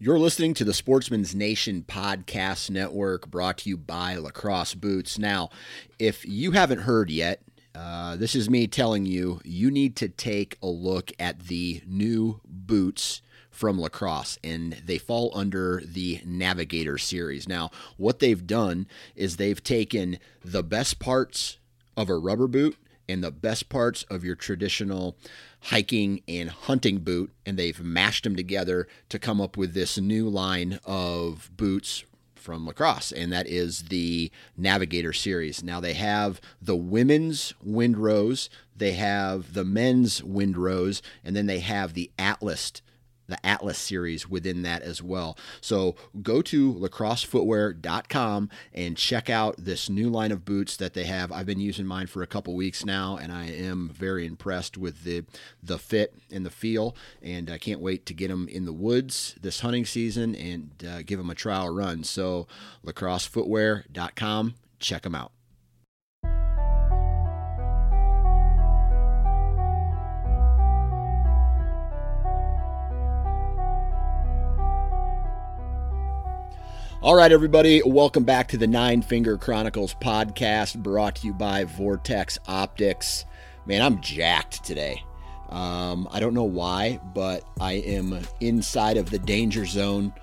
You're listening to the Sportsman's Nation Podcast Network brought to you by Lacrosse Boots. Now, if you haven't heard yet, uh, this is me telling you, you need to take a look at the new boots from lacrosse and they fall under the navigator series now what they've done is they've taken the best parts of a rubber boot and the best parts of your traditional hiking and hunting boot and they've mashed them together to come up with this new line of boots from lacrosse, and that is the Navigator series. Now they have the women's Windrose, they have the men's Windrose, and then they have the Atlas the Atlas series within that as well. So go to lacrossefootwear.com and check out this new line of boots that they have. I've been using mine for a couple weeks now, and I am very impressed with the the fit and the feel. And I can't wait to get them in the woods this hunting season and uh, give them a trial run. So lacrossefootwear.com, check them out. All right, everybody, welcome back to the Nine Finger Chronicles podcast brought to you by Vortex Optics. Man, I'm jacked today. Um, I don't know why, but I am inside of the danger zone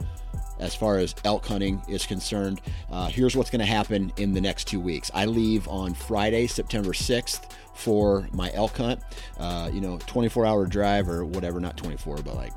as far as elk hunting is concerned. Uh, here's what's going to happen in the next two weeks. I leave on Friday, September 6th for my elk hunt. Uh, you know, 24 hour drive or whatever, not 24, but like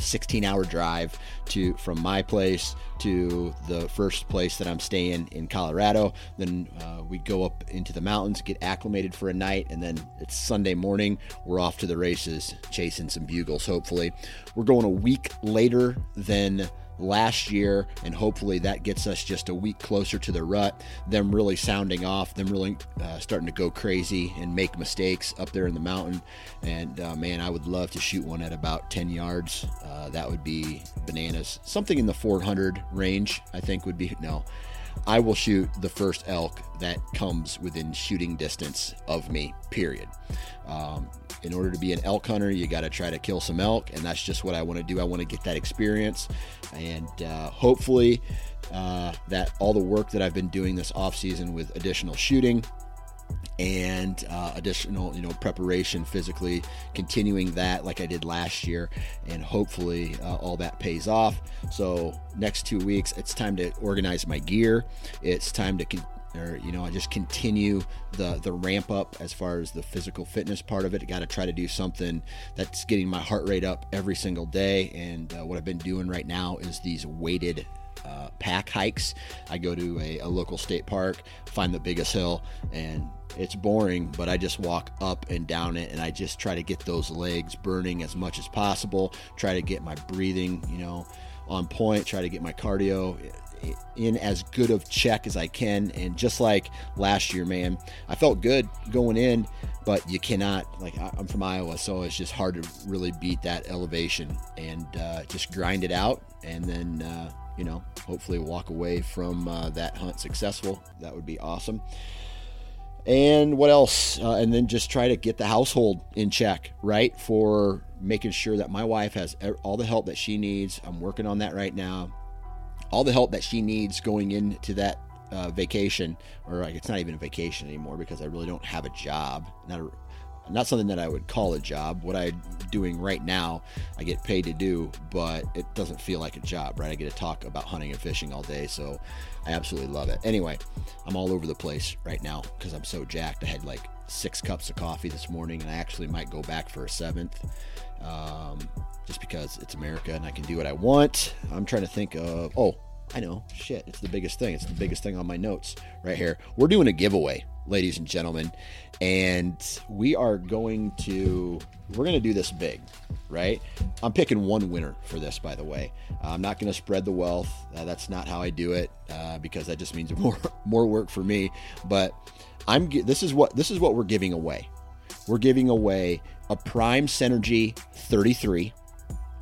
16 hour drive to from my place to the first place that I'm staying in Colorado. Then uh, we go up into the mountains, get acclimated for a night, and then it's Sunday morning. We're off to the races, chasing some bugles. Hopefully, we're going a week later than last year, and hopefully that gets us just a week closer to the rut. Them really sounding off, them really uh, starting to go crazy and make mistakes up there in the mountain. And uh, man, I would love to shoot one at about 10 yards. Uh, that would be bananas. Something in the 400 range, I think, would be no. I will shoot the first elk that comes within shooting distance of me, period. Um, in order to be an elk hunter, you got to try to kill some elk, and that's just what I want to do. I want to get that experience, and uh, hopefully, uh, that all the work that I've been doing this off season with additional shooting and uh, additional you know preparation physically continuing that like i did last year and hopefully uh, all that pays off so next two weeks it's time to organize my gear it's time to con- or you know I just continue the the ramp up as far as the physical fitness part of it got to try to do something that's getting my heart rate up every single day and uh, what i've been doing right now is these weighted uh, pack hikes. I go to a, a, local state park, find the biggest hill, and it's boring, but I just walk up and down it and I just try to get those legs burning as much as possible, try to get my breathing, you know, on point, try to get my cardio in as good of check as I can. And just like last year, man, I felt good going in, but you cannot, like, I'm from Iowa, so it's just hard to really beat that elevation and uh, just grind it out. And then, uh, you know, hopefully walk away from uh, that hunt successful. That would be awesome. And what else? Uh, and then just try to get the household in check, right? For making sure that my wife has all the help that she needs. I'm working on that right now. All the help that she needs going into that uh, vacation, or like it's not even a vacation anymore because I really don't have a job. Not a, not something that I would call a job. What I'm doing right now, I get paid to do, but it doesn't feel like a job, right? I get to talk about hunting and fishing all day, so I absolutely love it. Anyway, I'm all over the place right now because I'm so jacked. I had like six cups of coffee this morning, and I actually might go back for a seventh, um, just because it's America and I can do what I want. I'm trying to think of. Oh, I know. Shit, it's the biggest thing. It's the biggest thing on my notes right here. We're doing a giveaway, ladies and gentlemen, and we are going to we're going to do this big, right? I'm picking one winner for this, by the way. I'm not going to spread the wealth. Uh, that's not how I do it uh, because that just means more more work for me. But I'm this is what this is what we're giving away. We're giving away a Prime Synergy 33,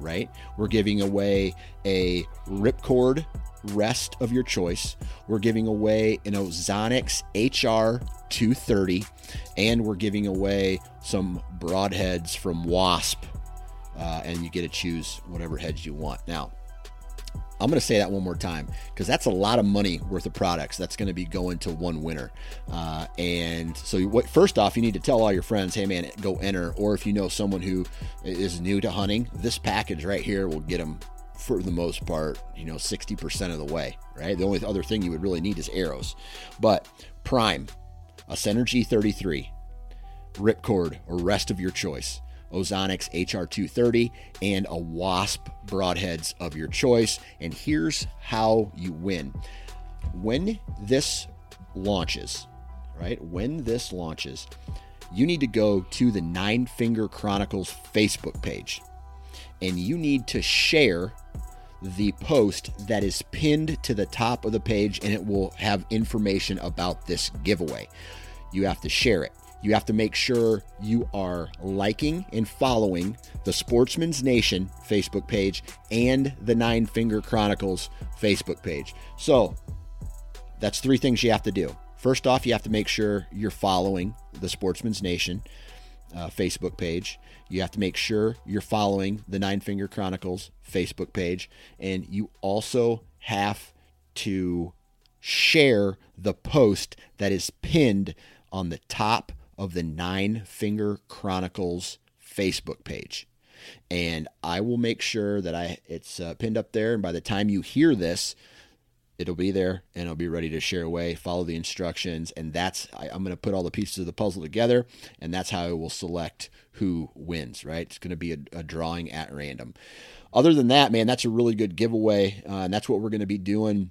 right? We're giving away a Ripcord rest of your choice. We're giving away an Ozonics HR 230, and we're giving away some broadheads from Wasp, uh, and you get to choose whatever heads you want. Now, I'm going to say that one more time because that's a lot of money worth of products that's going to be going to one winner. Uh, and so, what, first off, you need to tell all your friends, hey man, go enter. Or if you know someone who is new to hunting, this package right here will get them for the most part, you know, 60% of the way, right? The only other thing you would really need is arrows. But Prime, a Synergy 33, Ripcord, or rest of your choice, Ozonics HR230, and a Wasp broadheads of your choice. And here's how you win. When this launches, right? When this launches, you need to go to the Nine Finger Chronicles Facebook page and you need to share the post that is pinned to the top of the page and it will have information about this giveaway. You have to share it. You have to make sure you are liking and following the Sportsman's Nation Facebook page and the Nine Finger Chronicles Facebook page. So that's three things you have to do. First off, you have to make sure you're following the Sportsman's Nation uh, Facebook page. You have to make sure you're following the Nine Finger Chronicles Facebook page. And you also have to share the post that is pinned on the top of the Nine Finger Chronicles Facebook page. And I will make sure that I it's uh, pinned up there. And by the time you hear this, it'll be there and it'll be ready to share away follow the instructions and that's I, am going to put all the pieces of the puzzle together and that's how i will select who wins right it's going to be a, a, drawing at random other than that man that's a really good giveaway uh, and that's what we're going to be doing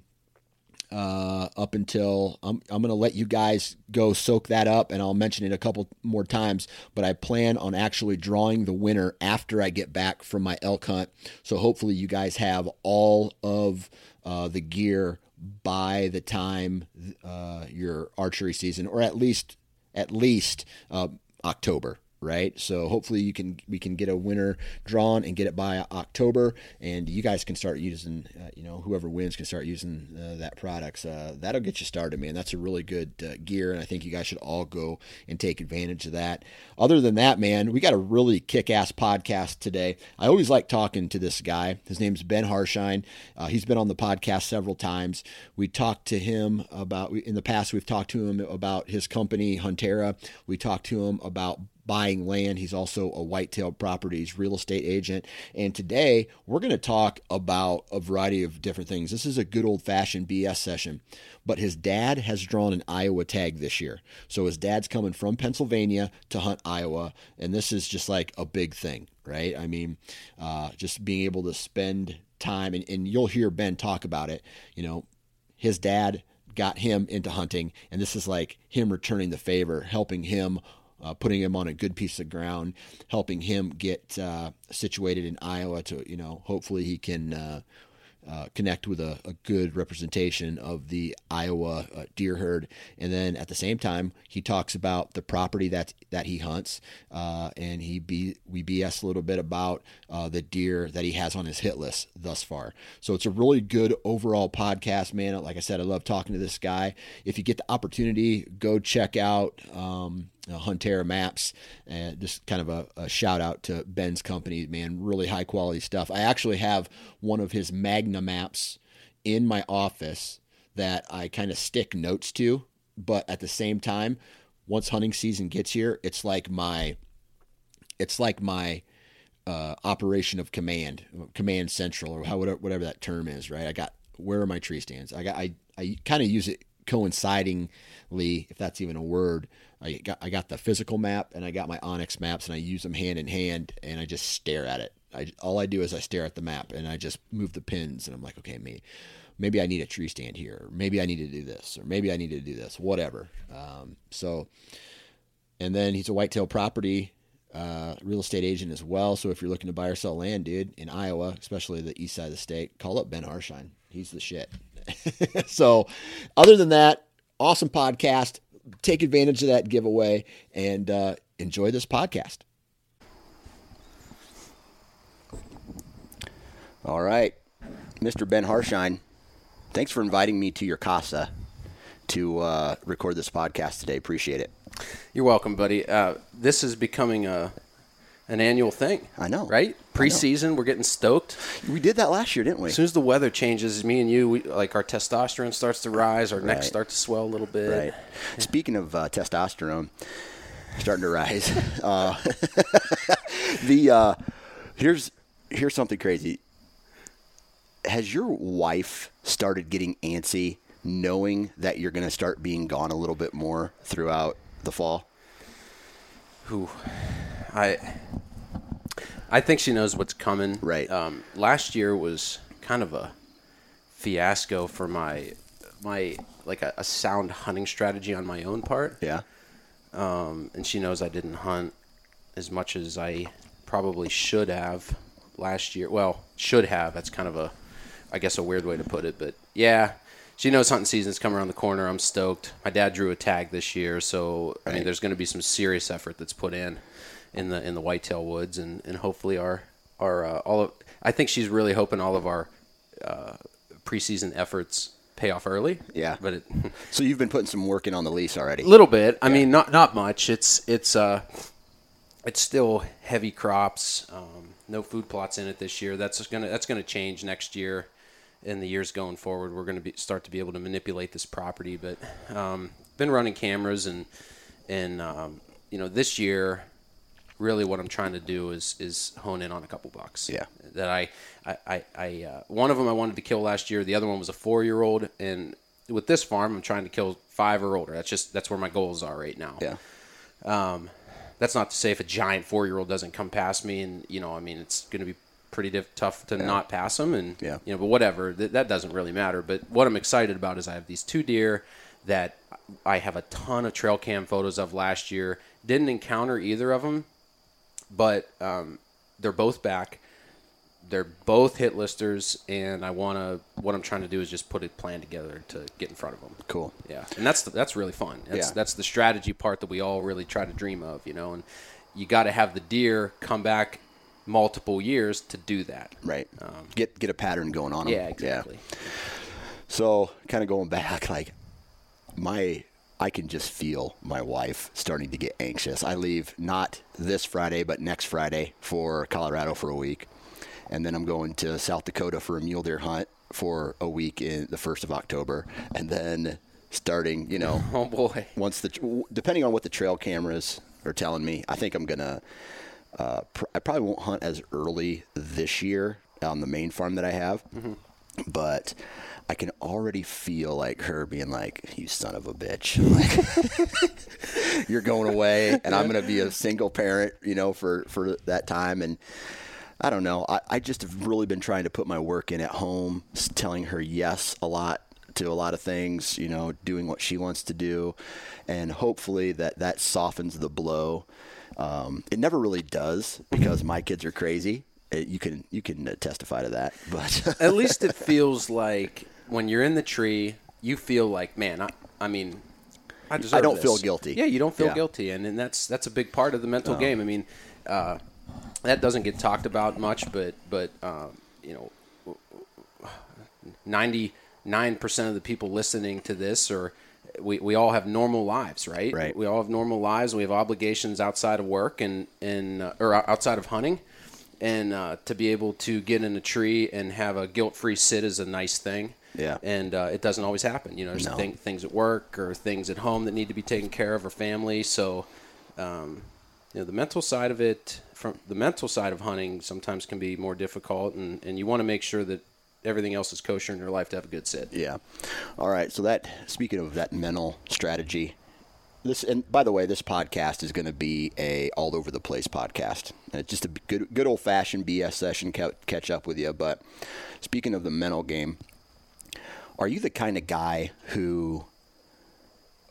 uh, up until I'm, I'm going to let you guys go soak that up and I'll mention it a couple more times. But I plan on actually drawing the winner after I get back from my elk hunt. So hopefully you guys have all of uh, the gear by the time uh, your archery season, or at least at least uh, October right? So hopefully you can we can get a winner drawn and get it by October, and you guys can start using, uh, you know, whoever wins can start using uh, that product. Uh, that'll get you started, man. That's a really good uh, gear, and I think you guys should all go and take advantage of that. Other than that, man, we got a really kick-ass podcast today. I always like talking to this guy. His name's Ben Harshine. Uh, he's been on the podcast several times. We talked to him about in the past. We've talked to him about his company Huntera. We talked to him about buying land. He's also a whitetail properties real estate agent. And today we're going to talk about a variety of different things. This is a good old fashioned BS session. But his dad has drawn an Iowa tag this year. So his dad's coming from Pennsylvania to hunt Iowa. And this is just like a big thing, right? I mean, uh, just being able to spend time, and, and you'll hear Ben talk about it. You know, his dad got him into hunting, and this is like him returning the favor, helping him uh, putting him on a good piece of ground, helping him get uh, situated in Iowa to, you know, hopefully he can uh, uh, connect with a, a, good representation of the Iowa uh, deer herd. And then at the same time, he talks about the property that that he hunts, uh, and he be we BS a little bit about the deer that he has on his hit list thus far. So it's a really good overall podcast, man. Like I said, I love talking to this guy. If you get the opportunity, go check out. Um, uh, Huntera maps. And just kind of a, a, shout out to Ben's company, man. Really high quality stuff. I actually have one of his Magna maps in my office that I kind of stick notes to, but at the same time, once hunting season gets here, it's like my, it's like my uh, operation of command, command central, or how whatever, whatever that term is, right? I got where are my tree stands? I got I I kind of use it coincidingly, if that's even a word, I got I got the physical map and I got my onX maps and I use them hand in hand and I just stare at it. I all I do is I stare at the map and I just move the pins and I'm like, okay, me, maybe I need a tree stand here, or maybe I need to do this, or maybe I need to do this, whatever. Um, so, and then he's a whitetail property uh, real estate agent as well. So if you're looking to buy or sell land, dude, in Iowa, especially the east side of the state, call up Ben Harshine. He's the shit. so, other than that, awesome podcast. Take advantage of that giveaway and uh, enjoy this podcast. All right, Mr. Ben Harshine, thanks for inviting me to your casa to uh, record this podcast today. Appreciate it. You're welcome, buddy. Uh, this is becoming a an annual thing. I know, right? Preseason, we're getting stoked. We did that last year, didn't we? As soon as the weather changes, me and you, we, like our testosterone starts to rise, our right. necks start to swell a little bit. Right. Speaking of uh, testosterone, starting to rise. uh, the uh, here's here's something crazy. Has your wife started getting antsy, knowing that you're going to start being gone a little bit more throughout the fall? Who, I, I think she knows what's coming. Right. Um, last year was kind of a fiasco for my my like a, a sound hunting strategy on my own part. Yeah. Um, and she knows I didn't hunt as much as I probably should have last year. Well, should have. That's kind of a, I guess, a weird way to put it. But yeah, she knows hunting season's coming around the corner. I'm stoked. My dad drew a tag this year, so. I mean, there's going to be some serious effort that's put in in the in the whitetail woods, and, and hopefully our our uh, all of. I think she's really hoping all of our uh, preseason efforts pay off early. Yeah, but it, so you've been putting some work in on the lease already. A little bit. I mean, not not much. It's it's uh, it's still heavy crops. Um, no food plots in it this year. That's gonna that's gonna change next year in the years going forward, we're going to start to be able to manipulate this property. But um, been running cameras and and um, you know this year, really what I'm trying to do is is hone in on a couple bucks. Yeah. That I I I, I uh, one of them I wanted to kill last year. The other one was a four year old, and with this farm, I'm trying to kill five or older. That's just that's where my goals are right now. Yeah. Um, that's not to say if a giant four year old doesn't come past me, and you know, I mean, it's going to be pretty diff- tough to yeah. not pass them, and yeah. you know, but whatever, Th- that doesn't really matter. But what I'm excited about is I have these two deer that I have a ton of trail cam photos of last year. Didn't encounter either of them, but um, they're both back. They're both hit listers, and I want to. What I'm trying to do is just put a plan together to get in front of them. Cool. Yeah, and that's the, that's really fun. That's, yeah. that's the strategy part that we all really try to dream of, you know. And you got to have the deer come back multiple years to do that. Right. Um, get get a pattern going on them. Yeah, exactly. Yeah. So, kind of going back, like my I can just feel my wife starting to get anxious. I leave not this Friday, but next Friday for Colorado for a week, and then I'm going to South Dakota for a mule deer hunt for a week in the first of October, and then starting, you know, oh boy, once the depending on what the trail cameras are telling me, I think I'm gonna uh, pr- I probably won't hunt as early this year on the main farm that I have, mm-hmm. but I can already feel like her being like, "You son of a bitch, like, you're going away, and I'm going to be a single parent, you know, for for that time." And I don't know. I, I just have really been trying to put my work in at home, telling her yes a lot to a lot of things, you know, doing what she wants to do, and hopefully that that softens the blow um, it never really does because my kids are crazy. It, you can you can testify to that, but at least it feels like when you're in the tree, you feel like, man, I, I mean, I, I don't this. feel guilty. Yeah, you don't feel yeah. guilty, and, and that's that's a big part of the mental game. I mean, uh, that doesn't get talked about much, but but um, you know, ninety nine percent of the people listening to this are we, we all have normal lives, right? Right. We all have normal lives. We have obligations outside of work and and uh, or outside of hunting, and uh, to be able to get in a tree and have a guilt free sit is a nice thing. Yeah. And uh, it doesn't always happen. You know, there's no. thing, things at work or things at home that need to be taken care of or family. So, um, you know, the mental side of it, from the mental side of hunting, sometimes can be more difficult, and and you want to make sure that everything else is kosher in your life to have a good sit. Yeah. All right. So that speaking of that mental strategy, this and by the way, this podcast is going to be a all over the place podcast. And it's just a good good old fashioned BS session ca- catch up with you. But speaking of the mental game, are you the kind of guy who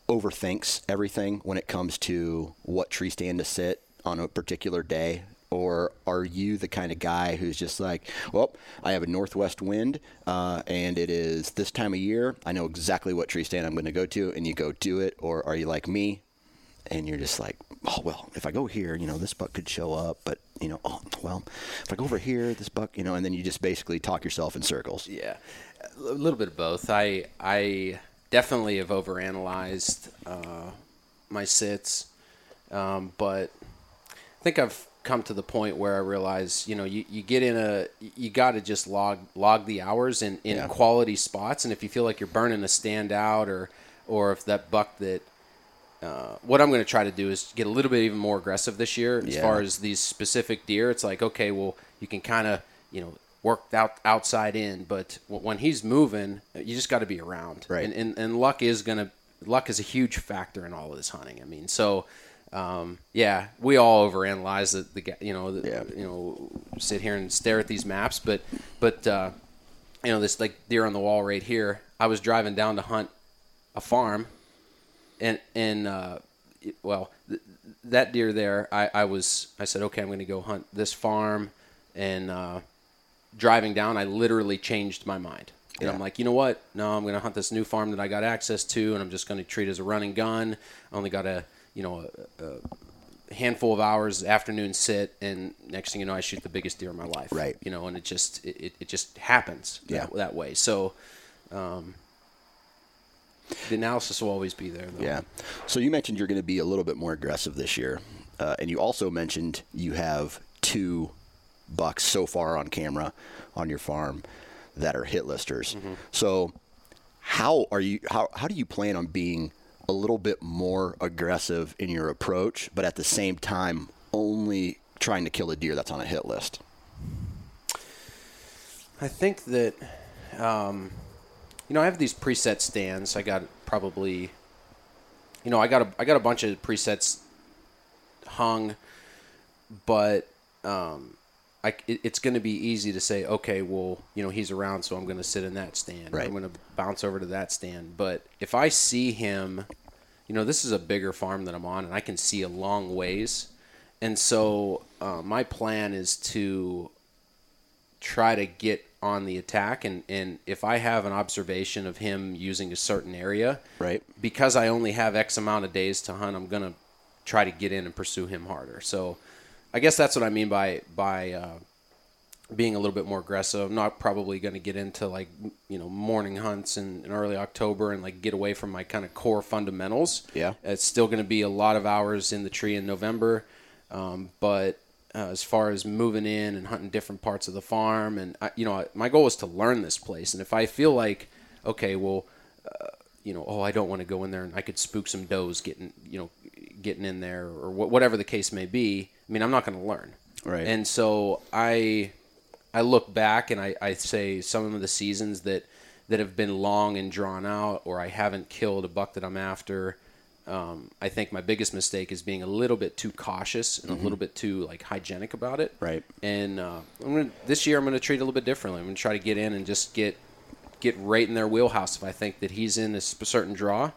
overthinks everything when it comes to what tree stand to sit on a particular day? Or are you the kind of guy who's just like, well, I have a northwest wind uh, and it is this time of year. I know exactly what tree stand I'm going to go to, and you go do it? Or are you like me and you're just like, oh, well, if I go here, you know, this buck could show up, but, you know, oh, well, if I go over here, this buck, you know, and then you just basically talk yourself in circles. Yeah, a little bit of both. I I definitely have overanalyzed uh, my sits, um, but I think I've come to the point where I realize, you know, you, you get in a, you got to just log log the hours in, in Yeah. quality spots, and if you feel like you're burning a stand out, or or if that buck that uh, what I'm going to try to do is get a little bit even more aggressive this year as Yeah. far as these specific deer. It's like okay, well, you can kind of you know work out outside in, but when he's moving, you just got to be around. Right. And, and and luck is to luck is a huge factor in all of this hunting. I mean, so. Um, yeah, we all overanalyze the, the you know, the, Yeah. you know, sit here and stare at these maps, but, but, uh, you know, this like deer on the wall right here. I was driving down to hunt a farm, and and uh, well, th- that deer there, I, I was I said, okay, I'm going to go hunt this farm, and uh, driving down, I literally changed my mind. And Yeah. I'm like, you know what? No, I'm going to hunt this new farm that I got access to, and I'm just going to treat it as a running gun. I only got a you know a, a handful of hours afternoon sit, and next thing you know, I shoot the biggest deer in my life. Right. You know, and it just it, it- it just happens Yeah. that, that way. So. Um, the analysis will always be there. Though. Yeah. So you mentioned you're going to be a little bit more aggressive this year, uh, and you also mentioned you have two bucks so far on camera on your farm that are hit listers. So how are you? How how do you plan on being a little bit more aggressive in your approach, but at the same time only trying to kill a deer that's on a hit list? I think that, um, you know, I have these preset stands. I got probably, you know, I got a I got a bunch of presets hung, but um, I, it's going to be easy to say, okay, well, you know, he's around, so I'm going to sit in that stand. Right. I'm going to bounce over to that stand. But if I see him, you know, this is a bigger farm that I'm on, and I can see a long ways. And so uh, my plan is to try to get on the attack and, and if I have an observation of him using a certain area, Right. because I only have X amount of days to hunt, I'm gonna try to get in and pursue him harder. So I guess that's what I mean by by uh, being a little bit more aggressive. I'm not probably gonna get into like you know morning hunts in, in early October and like get away from my kind of core fundamentals. Yeah. it's still gonna be a lot of hours in the tree in November, um, but uh, as far as moving in and hunting different parts of the farm, and I, you know, my goal is to learn this place. And if I feel like, okay, well, uh, you know, oh, I don't want to go in there and I could spook some does getting, you know, getting in there or wh- whatever the case may be. I mean, I'm not going to learn. Right. And so I, I look back and I, I say some of the seasons that that have been long and drawn out, or I haven't killed a buck that I'm after. Um, I think my biggest mistake is being a little bit too cautious and a little bit too like hygienic about it. Right. And uh, I'm gonna, this year I'm going to treat it a little bit differently. I'm going to try to get in and just get get right in their wheelhouse. If I think that he's in a certain draw,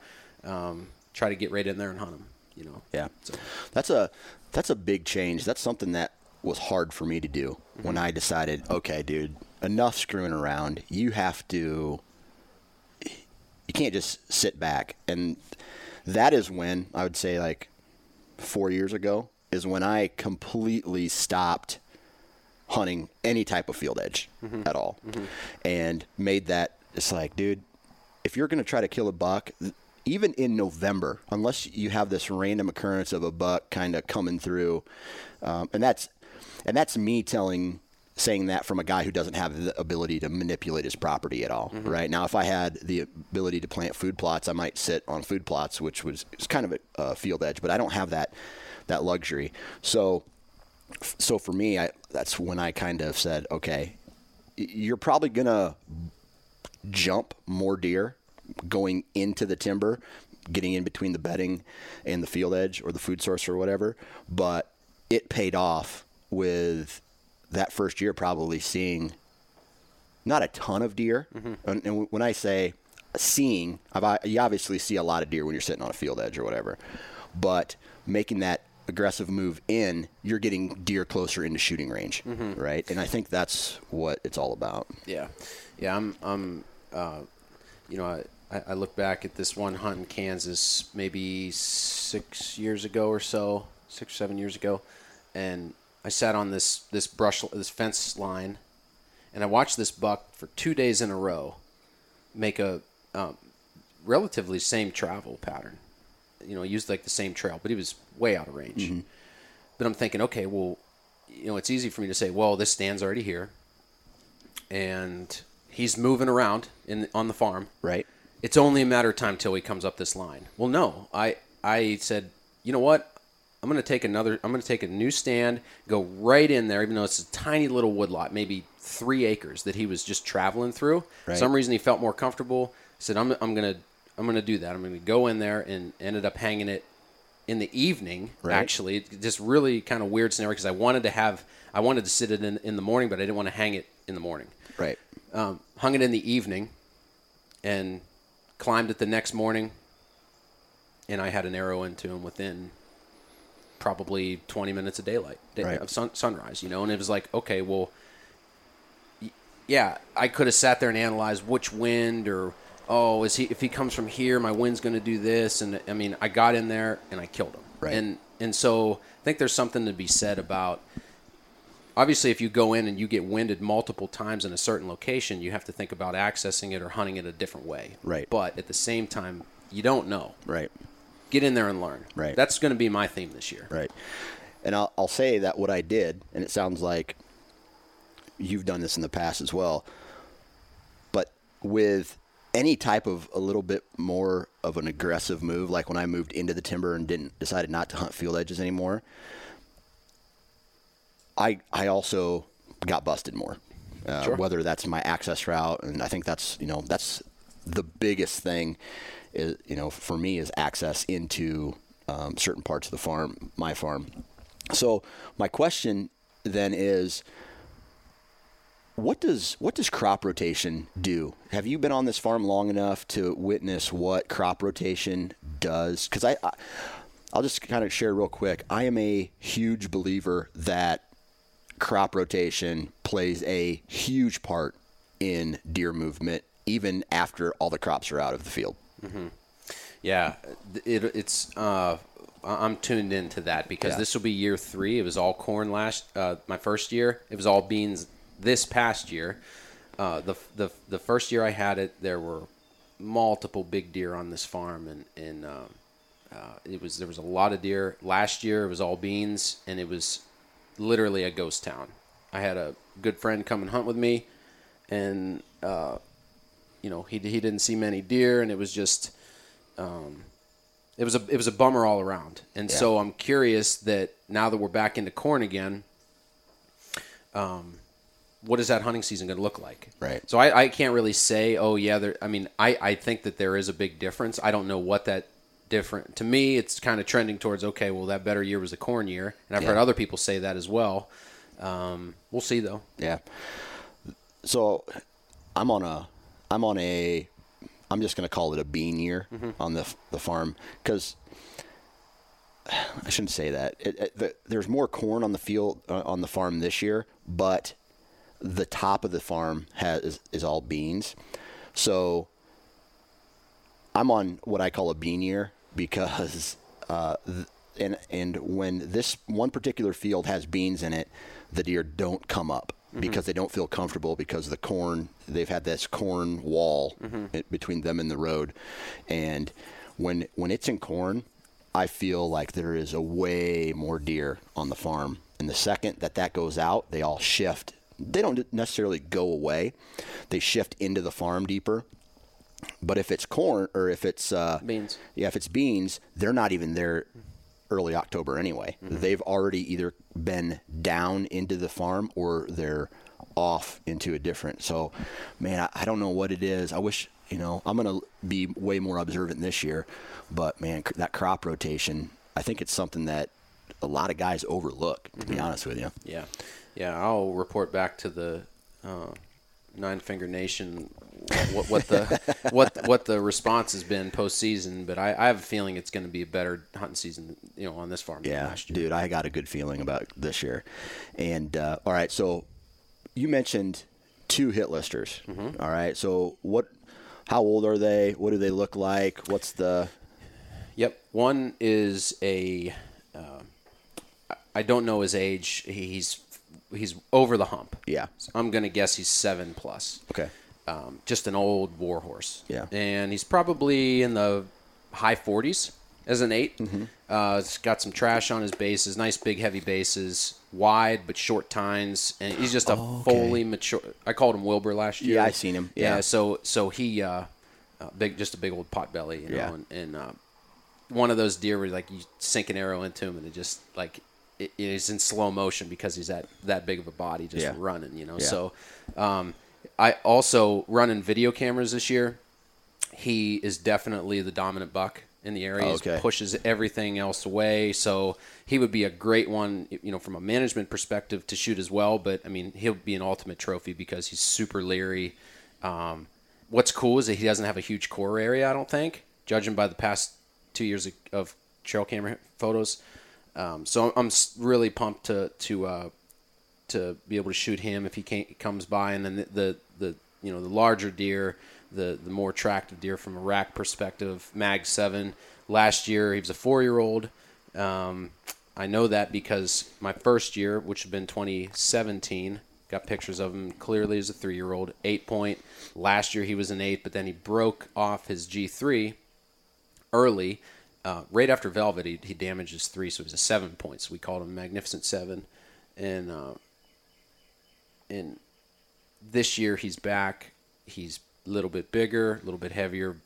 um, try to get right in there and hunt him. You know. Yeah, So- that's a that's a big change. That's something that was hard for me to do mm-hmm. when I decided, okay, dude, enough screwing around. You have to. You can't just sit back, and that is when I would say like four years ago is when I completely stopped hunting any type of field edge mm-hmm. at all, mm-hmm. and made that it's like, dude, if you're going to try to kill a buck, even in November, unless you have this random occurrence of a buck kind of coming through, um, and that's and that's me telling saying that from a guy who doesn't have the ability to manipulate his property at all. Right now, if I had the ability to plant food plots, I might sit on food plots, which was it's kind of a uh, field edge, but I don't have that that luxury. So so for me, I, that's when I kind of said, okay, you're probably gonna jump more deer going into the timber, getting in between the bedding and the field edge or the food source or whatever. But it paid off with that first year probably seeing not a ton of deer. And, and when I say seeing, I've, you obviously see a lot of deer when you're sitting on a field edge or whatever. But making that aggressive move in, you're getting deer closer into shooting range, right? And I think that's what it's all about. Yeah, yeah. I'm, I'm, uh, you know, I, I look back at this one hunt in Kansas, maybe six years ago or so, six or seven years ago, and I sat on this this brush this fence line, and I watched this buck for two days in a row make a um, relatively same travel pattern. You know, used like the same trail, but he was way out of range. But I'm thinking, okay, well, you know, it's easy for me to say, well, this stand's already here, and he's moving around in on the farm. Right. It's only a matter of time till he comes up this line. Well, no, I I said, you know what? I'm going to take another. I'm going to take a new stand, go right in there, even though it's a tiny little woodlot, maybe three acres that he was just traveling through. Right. Some reason he felt more comfortable. Said, I'm, I'm going to I'm going to do that. I'm going to go in there and ended up hanging it in the evening. Right. Actually, just really kind of weird scenario because I wanted to have I wanted to sit it in in the morning, but I didn't want to hang it in the morning Right. um, hung it in the evening, and climbed it the next morning. And I had an arrow into him within probably 20 minutes of daylight day, Right. of sun, sunrise. You know, and it was like, okay, well, yeah, I could have sat there and analyzed which wind or oh, is he if he comes from here, my wind's going to do this, and I mean, I got in there and I killed him. Right. And and so I think there's something to be said about obviously if you go in and you get winded multiple times in a certain location you have to think about accessing it or hunting it a different way Right. but at the same time you don't know Right. get in there and learn Right. that's going to be my theme this year Right. And I'll, I'll say that what I did, and it sounds like you've done this in the past as well, but with any type of a little bit more of an aggressive move, like when I moved into the timber and didn't decided not to hunt field edges anymore, I I also got busted more. Uh, Sure. Whether that's my access route, and I think that's you know that's the biggest thing, is you know for me is access into um, certain parts of the farm, my farm. So my question then is, what does what does crop rotation do? Have you been on this farm long enough to witness what crop rotation does? Because I, I, I'll just kind of share real quick. I am a huge believer that crop rotation plays a huge part in deer movement, even after all the crops are out of the field. yeah it, it's uh, i'm tuned into that because Yeah. this will be year three. It was all corn last uh, my first year. It was all beans this past year. Uh, the, the, the first year i had it there were multiple big deer on this farm and, and um, uh, it was there was a lot of deer. Last year it was all beans and it was literally a ghost town. I had a good friend come and hunt with me and uh, you know he, he didn't see many deer and it was just um, it was a it was a bummer all around. And so i'm curious that now that we're back into corn again um, what is that hunting season going to look like? Right. so I, I can't really say oh yeah there i mean I, I think that there is a big difference. I don't know what that different to me it's kind of trending towards okay well that better year was the corn year and i've Yeah. heard other people say that as well um, we'll see though Yeah. So I'm on a I'm on a I'm just going to call it a bean year on the the farm cuz I shouldn't say that. It, it, the, there's more corn on the field uh, on the farm this year, but the top of the farm has is, is all beans. So I'm on what I call a bean year because uh, th- and and when this one particular field has beans in it, the deer don't come up because they don't feel comfortable because the corn they've had this corn wall i- between them and the road, and when when it's in corn, I feel like there is a way more deer on the farm. And the second that that goes out, they all shift. They don't necessarily go away; they shift into the farm deeper. But if it's corn or if it's uh, Beans. yeah, if it's beans, they're not even there early October anyway. They've already either been down into the farm or they're off into a different. So, man, I, I don't know what it is. I wish you know I'm gonna be way more observant this year, but man, c- that crop rotation, I think it's something that a lot of guys overlook. To be honest with you. Yeah, yeah. I'll report back to the uh, Nine Finger Nation what, what the what what the response has been postseason. But I, I have a feeling it's going to be a better hunting season, you know, on this farm than Yeah, last year. dude, I got a good feeling about this year. And uh, all right, so you mentioned two hit listers. Mm-hmm. All right, so what? How old are they? What do they look like? What's the? Yep. One is a. Uh, I don't know his age. He's he's over the hump. Yeah. I'm gonna guess he's seven plus. Okay. Um, just an old war horse. Yeah. And he's probably in the high 40s as an 8 Mm-hmm. Uh, it's got some trash on his bases, nice big heavy bases, wide but short tines, and he's just a Oh, okay. fully mature. I called him Wilbur last year. Yeah, I seen him. Yeah. so so he uh, uh, big, just a big old pot belly, you know, Yeah. and, and uh, one of those deer where like you sink an arrow into him and it just like it's in slow motion because he's that that big of a body just Yeah. running, you know. Yeah. So um, I also running video cameras this year. He is definitely the dominant buck in the area. He Okay. pushes everything else away. So he would be a great one, you know, from a management perspective to shoot as well. But I mean, he'll be an ultimate trophy because he's super leery. Um, what's cool is that he doesn't have a huge core area. I don't think, judging by the past two years of, of trail camera photos. Um, so I'm s- really pumped to to uh, to be able to shoot him if he can't, comes by, and then the, the the you know the larger deer, the the more attractive deer from a rack perspective. Mag Seven last year he was a four year old. Um, I know that because my first year, which had been 2017, got pictures of him clearly as a three year old. Eight point. Last year he was an eight, but then he broke off his G3 early. Uh, right after Velvet, he, he damaged his three, so he was a seven points. We called him Magnificent Seven, and uh, and this year he's back. He's a little bit bigger, a little bit heavier,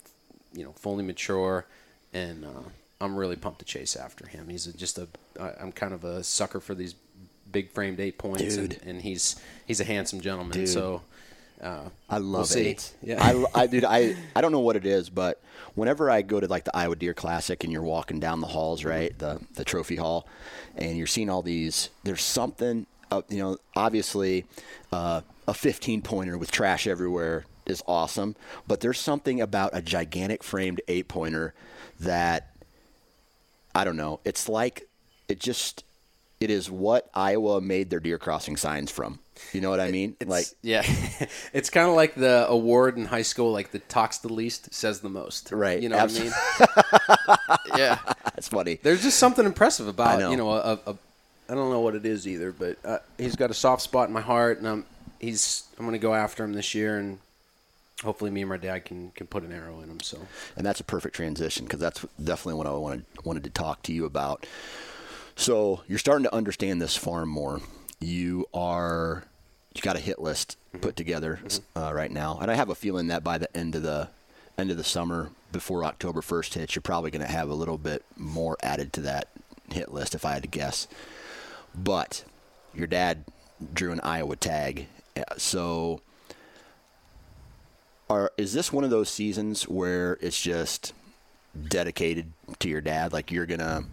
you know, fully mature, and uh, I'm really pumped to chase after him. He's a, just a I'm kind of a sucker for these big framed eight points, and, Dude. and he's he's a handsome gentleman. Dude. So. Uh, I love see. eights. Yeah. I, I, dude, I, I don't know what it is, but whenever I go to like the Iowa Deer Classic and you're walking down the halls, right, the the trophy hall, and you're seeing all these, there's something, uh, you know, obviously, uh, a 15 pointer with trash everywhere is awesome, but there's something about a gigantic framed eight pointer that I don't know. It's like it just it is what Iowa made their deer crossing signs from. You know what I mean? It's, like yeah, it's kind of like the award in high school, like the talks the least says the most. Right, You know what I mean? yeah. that's funny. There's just something impressive about know. you know a, a, I don't know what it is either, but uh, he's got a soft spot in my heart, and I'm he's I'm gonna go after him this year, and hopefully me and my dad can can put an arrow in him. So and that's a perfect transition because that's definitely what I wanted wanted to talk to you about. So you're starting to understand this farm more. You are you got a hit list put together uh, right now, and I have a feeling that by the end of the end of the summer, before October first hits, you're probably going to have a little bit more added to that hit list, if I had to guess. But your dad drew an Iowa tag, uh, so are is this one of those seasons where it's just dedicated to your dad? Like you're gonna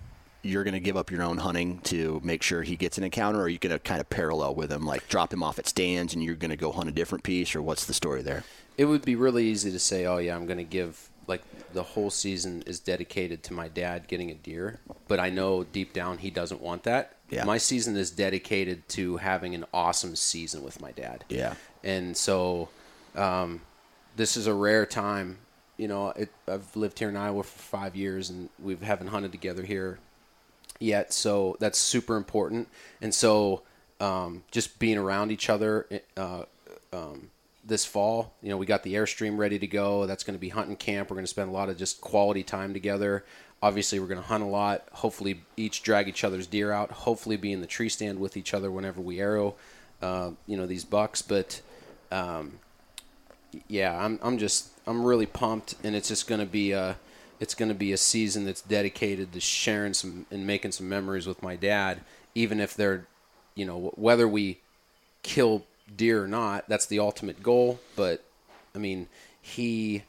you're gonna give up your own hunting to make sure he gets an encounter or are you gonna kind of parallel with him like drop him off at stands and you're gonna go hunt a different piece or what's the story there? It would be really easy to say, oh yeah, I'm gonna give like the whole season is dedicated to my dad getting a deer, but I know deep down he doesn't want that. Yeah. My season is dedicated to having an awesome season with my dad. Yeah. And so, um, this is a rare time. You know, it, I've lived here in Iowa for five years, and we haven't hunted together here yet. So that's super important. And so, um, just being around each other uh, um, this fall, you know, we got the Airstream ready to go. That's going to be hunting camp. We're going to spend a lot of just quality time together. Obviously, we're going to hunt a lot. Hopefully, each drag each other's deer out. Hopefully, be in the tree stand with each other whenever we arrow, uh, you know, these bucks. But um, yeah, I'm I'm just I'm really pumped, and it's just gonna be a it's gonna be a season that's dedicated to sharing some and making some memories with my dad, even if they're, you know, whether we kill deer or not. That's the ultimate goal. But I mean, he,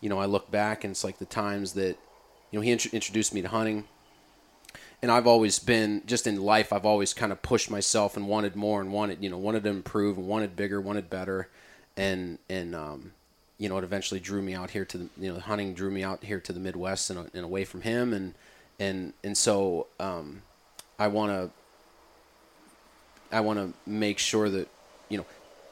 you know, I look back and it's like the times that, you know, he int- introduced me to hunting. And I've always been just in life. I've always kind of pushed myself and wanted more and wanted, you know, wanted to improve and wanted bigger, wanted better, and and um, you know, it eventually drew me out here to the, you know, hunting drew me out here to the Midwest and, and away from him, and and and so um, I want to I want to make sure that you know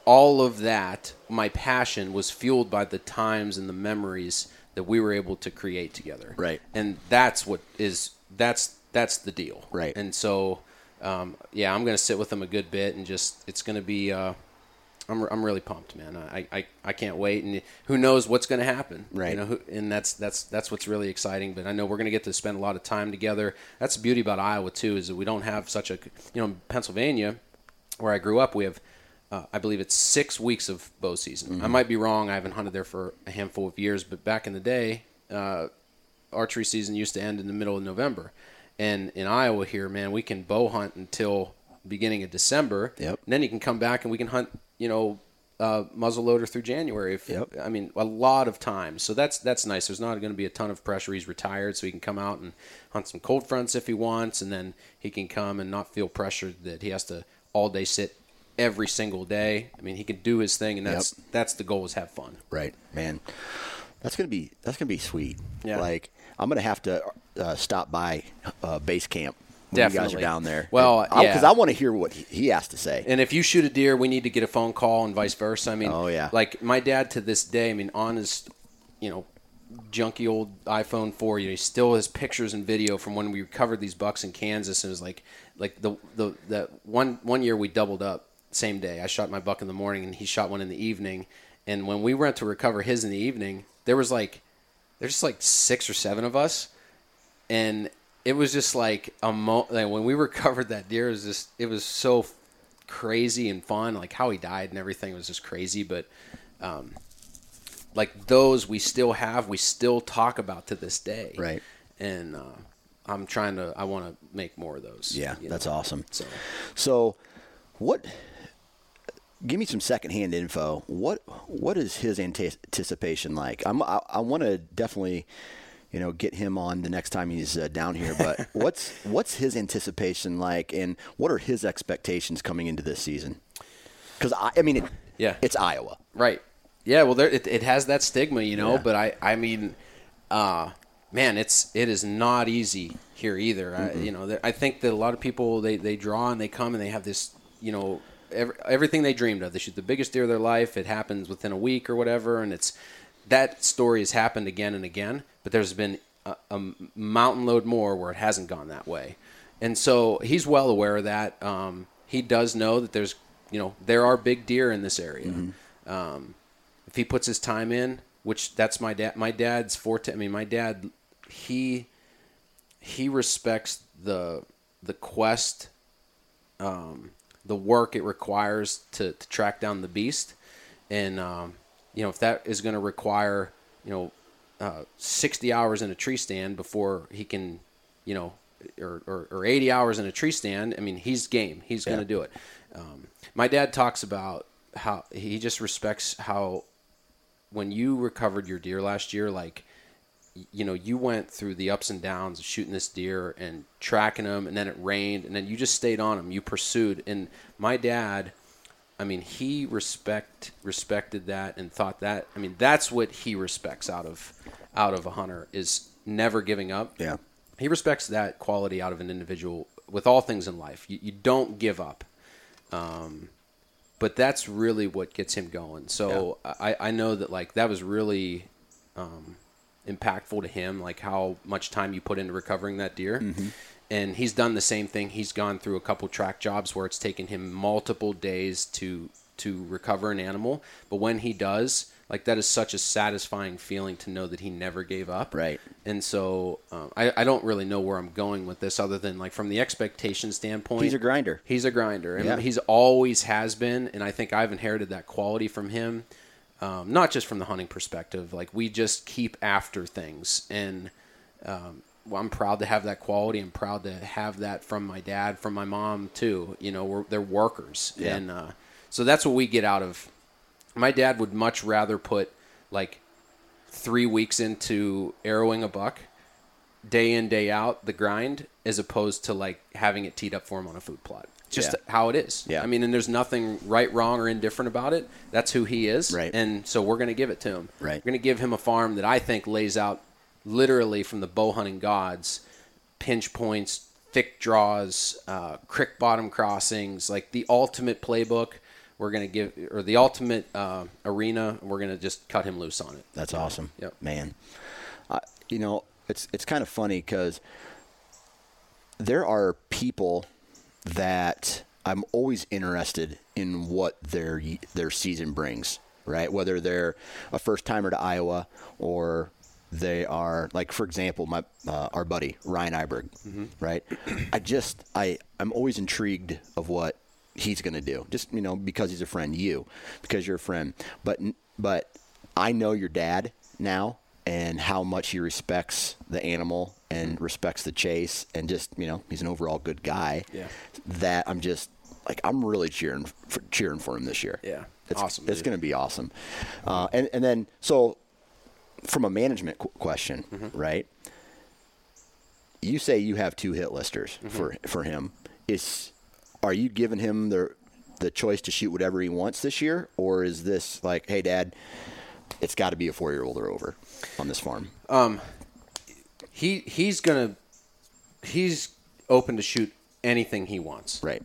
all of that my passion was fueled by the times and the memories that we were able to create together. Right. and that's what is that's that's the deal. Right. and so um, yeah i'm gonna sit with them a good bit and just it's gonna be uh, I'm, I'm really pumped man. I, I, I can't wait. And who knows what's gonna happen. Right. you know who, and that's that's that's what's really exciting. But i know we're gonna get to spend a lot of time together. That's the beauty about iowa too is that we don't have such a you know pennsylvania where I grew up, we have, uh, I believe it's six weeks of bow season. I might be wrong. I haven't hunted there for a handful of years, but back in the day, uh, archery season used to end in the middle of November. And in Iowa here, man, we can bow hunt until beginning of December. Yep. And then you can come back and we can hunt, you know, uh, muzzleloader through January. If, Yep. I mean, a lot of times. So that's that's nice. There's not going to be a ton of pressure. He's retired, so he can come out and hunt some cold fronts if he wants, and then he can come and not feel pressured that he has to all day sit every single day. I mean, he can do his thing, and that's that's the goal is have fun. Right, man. That's gonna be that's gonna be sweet. Yeah. Like I'm gonna have to uh, stop by uh, base camp when you guys are down there. Well, because yeah. I want to hear what he, has to say. And if you shoot a deer, we need to get a phone call and vice versa. I mean, Oh, yeah. like my dad to this day. I mean, on his, you know, junky old iPhone 4, you know, he still has pictures and video from when we recovered these bucks in Kansas. And it was like, like the the that one one year we doubled up same day. I shot my buck in the morning and he shot one in the evening. And when we went to recover his in the evening, there was like, there's just like six or seven of us, and it was just like a mo. Like when we recovered that deer, it was just it was so crazy and fun. Like how he died and everything was just crazy. But um, like those we still have, we still talk about to this day. Right. And uh, I'm trying to. I want to make more of those. yeah, that's know. awesome. So So, what? Give me some secondhand info. What What is his anticipation like? I'm, I, I want to definitely, you know, get him on the next time he's uh, down here. But what's What's his anticipation like, and what are his expectations coming into this season? Because I, I mean, it, Yeah. it's Iowa. Right. Yeah. Well, there it, it has that stigma, you know. Yeah. But I, I mean, uh, man, it's it is not easy here either. I, you know, I think that a lot of people they they draw and they come and they have this, you know, every, everything they dreamed of. They shoot the biggest deer of their life. It happens within a week or whatever, and it's that story has happened again and again. But there's been a, a mountain load more where it hasn't gone that way, and so he's well aware of that. Um, he does know that there's, you know, there are big deer in this area. Um, if he puts his time in, which that's my dad. My dad's forte. I mean, my dad, he he respects the the quest, um, the work it requires to, to track down the beast, and um, you know if that is going to require you know uh, sixty hours in a tree stand before he can, you know, or, or, or eighty hours in a tree stand. I mean, he's game. He's going to do it. Um, my dad talks about how he just respects how when you recovered your deer last year, like you know, you went through the ups and downs of shooting this deer and tracking them, and then it rained, and then you just stayed on them. You pursued, and my dad, I mean, he respect respected that and thought that. I mean, that's what he respects out of out of a hunter is never giving up. Yeah. He respects that quality out of an individual with all things in life. You, you don't give up. Um, but that's really what gets him going. So I, I know that like that was really um, impactful to him, like how much time you put into recovering that deer. And he's done the same thing. He's gone through a couple track jobs where it's taken him multiple days to to recover an animal. But when he does, like that is such a satisfying feeling to know that he never gave up. Right. And so um, I, I don't really know where I'm going with this, other than like from the expectation standpoint. He's a grinder. He's a grinder, and Yeah. he's always has been. And I think I've inherited that quality from him, um, not just from the hunting perspective. Like we just keep after things, and um, well, I'm proud to have that quality. I'm proud to have that from my dad, from my mom too. You know, we're, they're workers, Yeah. and uh, So that's what we get out of. My dad would much rather put like three weeks into arrowing a buck, day in day out the grind, as opposed to like having it teed up for him on a food plot. Just Yeah. how it is. Yeah. I mean, and there's nothing right, wrong, or indifferent about it. That's who he is. Right. And so we're going to give it to him. Right. We're going to give him a farm that I think lays out literally from the bow hunting gods, pinch points, thick draws, uh, creek bottom crossings, like the ultimate playbook. We're going to give, or the ultimate uh, arena. We're going to just cut him loose on it. That's awesome. Yep. Man. Uh, you know, it's it's kind of funny because there are people that I'm always interested in what their their season brings, right? Whether they're a first timer to Iowa or they are like, for example, my uh, our buddy Ryan Iberg, right? I just I I'm always intrigued of what he's going to do, just you know because he's a friend, you because you're a friend, but but I know your dad now and how much he respects the animal and respects the chase and just you know he's an overall good guy Yeah. that i'm just like i'm really cheering for, cheering for him this year Yeah. it's, Awesome, it's going to be awesome uh, and, and then so from a management qu- question Mm-hmm. right you say you have two hit listers Mm-hmm. for for him is are you giving him the the choice to shoot whatever he wants this year or is this like hey dad it's got to be a four year old or over on this farm Um, He he's gonna he's open to shoot anything he wants. right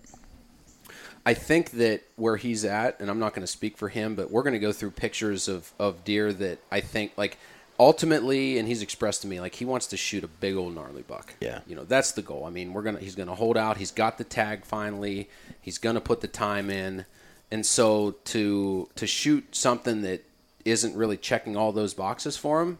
I think that where he's at, and I'm not going to speak for him, but we're going to go through pictures of, of deer that I think, like, ultimately, and he's expressed to me, like, he wants to shoot a big old gnarly buck. Yeah. You know, that's the goal. I mean, we're to, he's going to hold out. He's got the tag finally. He's going to put the time in. And so to, to shoot something that isn't really checking all those boxes for him,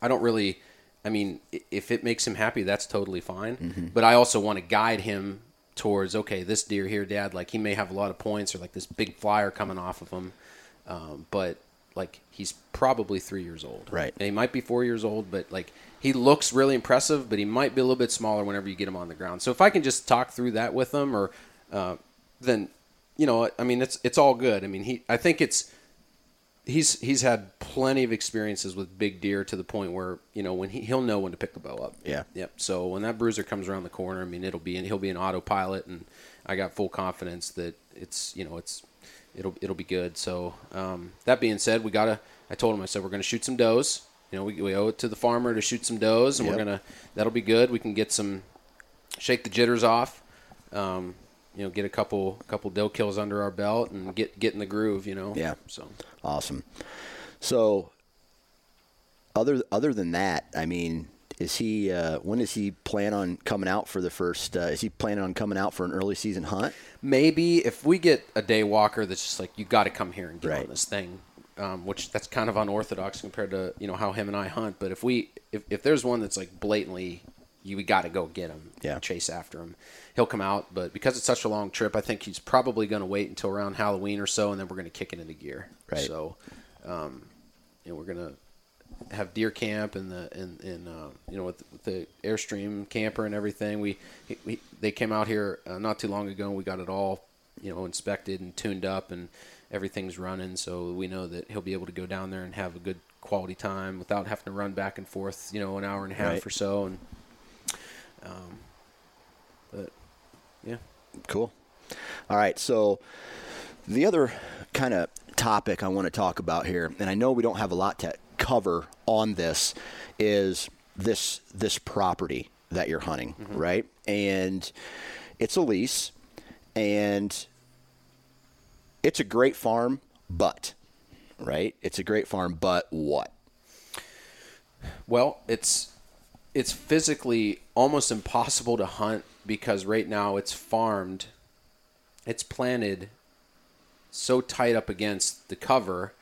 I don't really. I mean, if it makes him happy, that's totally fine. But I also want to guide him towards okay, this deer here, Dad. Like he may have a lot of points or like this big flyer coming off of him, um, but like he's probably three years old. Right. And he might be four years old, but like he looks really impressive. But he might be a little bit smaller whenever you get him on the ground. So if I can just talk through that with him, or uh, then you know, I mean, it's it's all good. I mean, he. I think it's he's he's had plenty of experiences with big deer to the point where you know when he he'll know when to pick the bow up. Yeah. Yep. So when that bruiser comes around the corner, I mean it'll be he'll be an autopilot, and I got full confidence that it's you know it's it'll it'll be good. So um, that being said, we gotta. I told him I said we're gonna shoot some does. You know we, we owe it to the farmer to shoot some does, and we're gonna that'll be good. We can get some shake the jitters off. Um, you know, get a couple couple doe kills under our belt and get get in the groove. You know. Yeah. So. Awesome. So, other other than that, I mean, is he? Uh, when does he plan on coming out for the first? Uh, is he planning on coming out for an early season hunt? maybe if we get a day walker that's just like you got to come here and get Right. on this thing um, which that's kind of unorthodox compared to you know how him and i hunt but if we if, if there's one that's like blatantly you got to go get him Yeah. chase after him he'll come out but because it's such a long trip i think he's probably going to wait until around halloween or so and then we're going to kick it into gear Right. so um, you know we're going to have deer camp and the and, and uh, you know with, with the airstream camper and everything we, we they came out here uh, not too long ago and we got it all you know inspected and tuned up and everything's running so we know that he'll be able to go down there and have a good quality time without having to run back and forth you know an hour and a half Right. or so and um, but yeah Cool. All right. So, the other kind of topic I want to talk about here, and I know we don't have a lot to cover on this, is this this property that you're hunting, right? And it's a lease, and it's a great farm, but right? It's a great farm, but what? Well, it's it's physically almost impossible to hunt because right now it's farmed, it's planted so tight up against the cover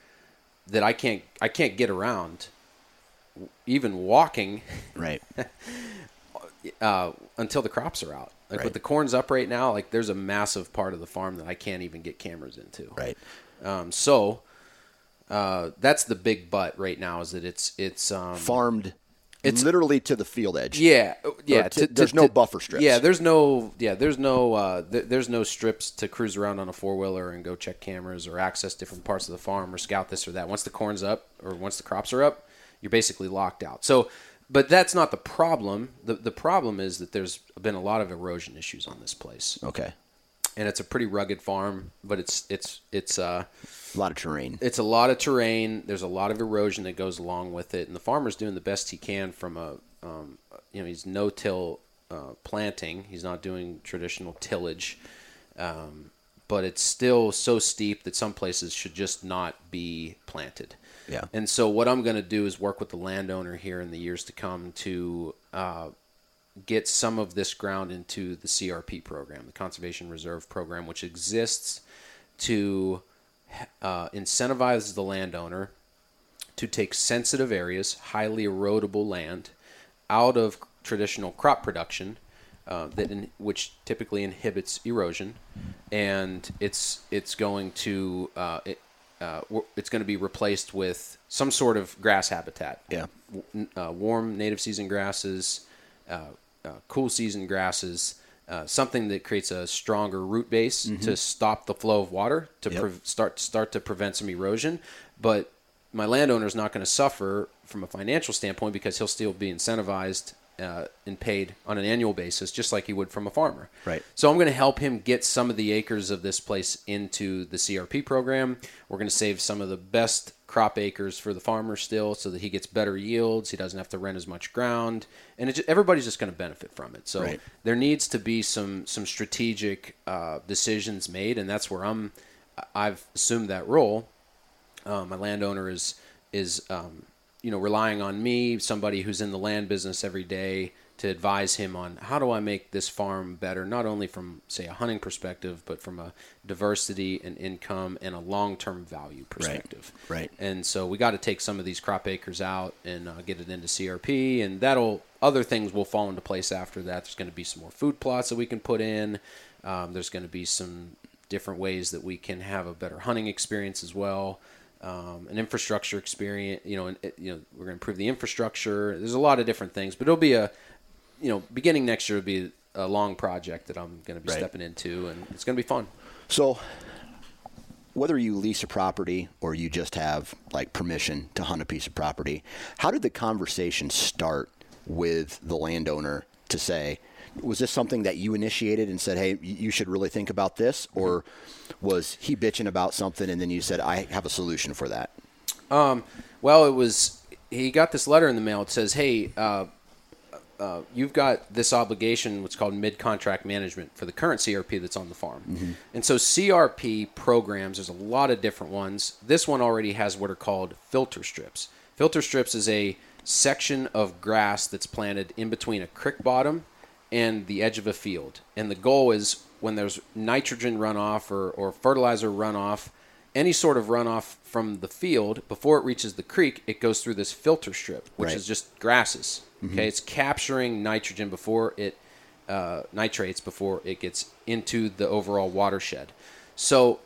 that I can't I can't get around. Even walking Right. uh, until the crops are out. Like Right. with the corn's up right now, like there's a massive part of the farm that I can't even get cameras into. right. Um, so uh, that's the big but right now is that it's it's um, Farmed It's- literally to the field edge. Yeah, yeah. to- there's no buffer strips. Yeah, there's no. Yeah, there's no. Uh, th- there's no strips to cruise around on a four wheeler and go check cameras or access different parts of the farm or scout this or that. Once the corn's up or once the crops are up, you're basically locked out. So, but that's not the problem. The the problem is that there's been a lot of erosion issues on this place, Okay. And it's a pretty rugged farm. But it's it's it's uh A lot of terrain. it's a lot of terrain. There's a lot of erosion that goes along with it, and the farmer's doing the best he can from a, um, you know, he's no-till uh, planting. He's not doing traditional tillage, um, but it's still so steep that some places should just not be planted. Yeah. And so what I'm going to do is work with the landowner here in the years to come to uh, get some of this ground into the CRP program, the Conservation Reserve Program, which exists to uh, incentivize the landowner to take sensitive areas, highly erodible land, out of traditional crop production, uh, that in, which typically inhibits erosion, and it's it's going to uh, it, uh, it's going to be replaced with some sort of grass habitat. Yeah. W- uh, warm native season grasses, uh, cool season grasses, uh, something that creates a stronger root base to stop the flow of water to Yep. pre- start start to prevent some erosion. But my landowner is not going to suffer from a financial standpoint because he'll still be incentivized uh, and paid on an annual basis, just like he would from a farmer. Right. So I'm going to help him get some of the acres of this place into the CRP program. We're going to save some of the best crop acres for the farmer still, so that he gets better yields. He doesn't have to rent as much ground, and it, ju- everybody's just going to benefit from it. So Right. there needs to be some some strategic uh, decisions made, and that's where I'm. I've assumed that role. Uh, my landowner is is um, you know relying on me, somebody who's in the land business every day, to advise him on how do I make this farm better, not only from say a hunting perspective, but from a diversity and income and a long term value perspective. right. right. And so we got to take some of these crop acres out and uh, get it into CRP, and that'll other things will fall into place after that. There's going to be some more food plots that we can put in. Um, there's going to be some different ways that we can have a better hunting experience as well. Um, an infrastructure experience, you know, and, you know, we're going to improve the infrastructure. There's a lot of different things, but it'll be a, you know, beginning next year will be a long project that I'm going to be Right. stepping into, and it's going to be fun. So, whether you lease a property or you just have like permission to hunt a piece of property, how did the conversation start with the landowner to say, was this something that you initiated and said, hey, you should really think about this? Or was he bitching about something and then you said, I have a solution for that? Well, it was he got this letter in the mail. It says, "Hey, uh, uh, you've got this obligation, what's called mid-contract management for the current CRP that's on the farm." And so CRP programs, there's a lot of different ones. This one already has what are called filter strips. Filter strips is a section of grass that's planted in between a creek bottom and the edge of a field. And the goal is when there's nitrogen runoff or, or fertilizer runoff, any sort of runoff from the field before it reaches the creek, it goes through this filter strip, which Right. is just grasses. Okay, it's capturing nitrogen before it uh, nitrates before it gets into the overall watershed. So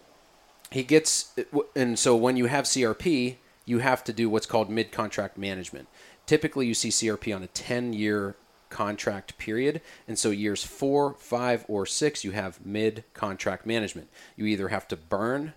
he gets, and so when you have CRP, you have to do what's called mid-contract management. Typically, you see CRP on a 10-year contract period, and so years four, five, or six, you have mid-contract management. You either have to burn,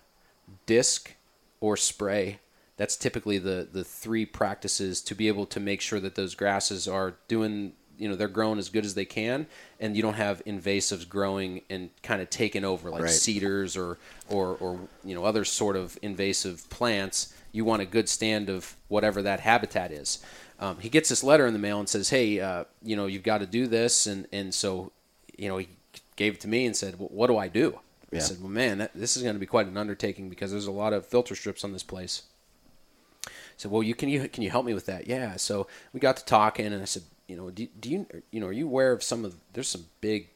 disc, or spray. That's typically the the three practices to be able to make sure that those grasses are doing you know they're growing as good as they can and you don't have invasives growing and kind of taking over like Right. cedars or or or you know other sort of invasive plants you want a good stand of whatever that habitat is um, he gets this letter in the mail and says hey uh, you know you've got to do this and and so you know he gave it to me and said well, what do i do Yeah. i said well man that, this is going to be quite an undertaking because there's a lot of filter strips on this place said, "Well, you can you can you help me with that?" Yeah. So we got to talking, and I said, "You know, do, do you you know are you aware of some of there's some big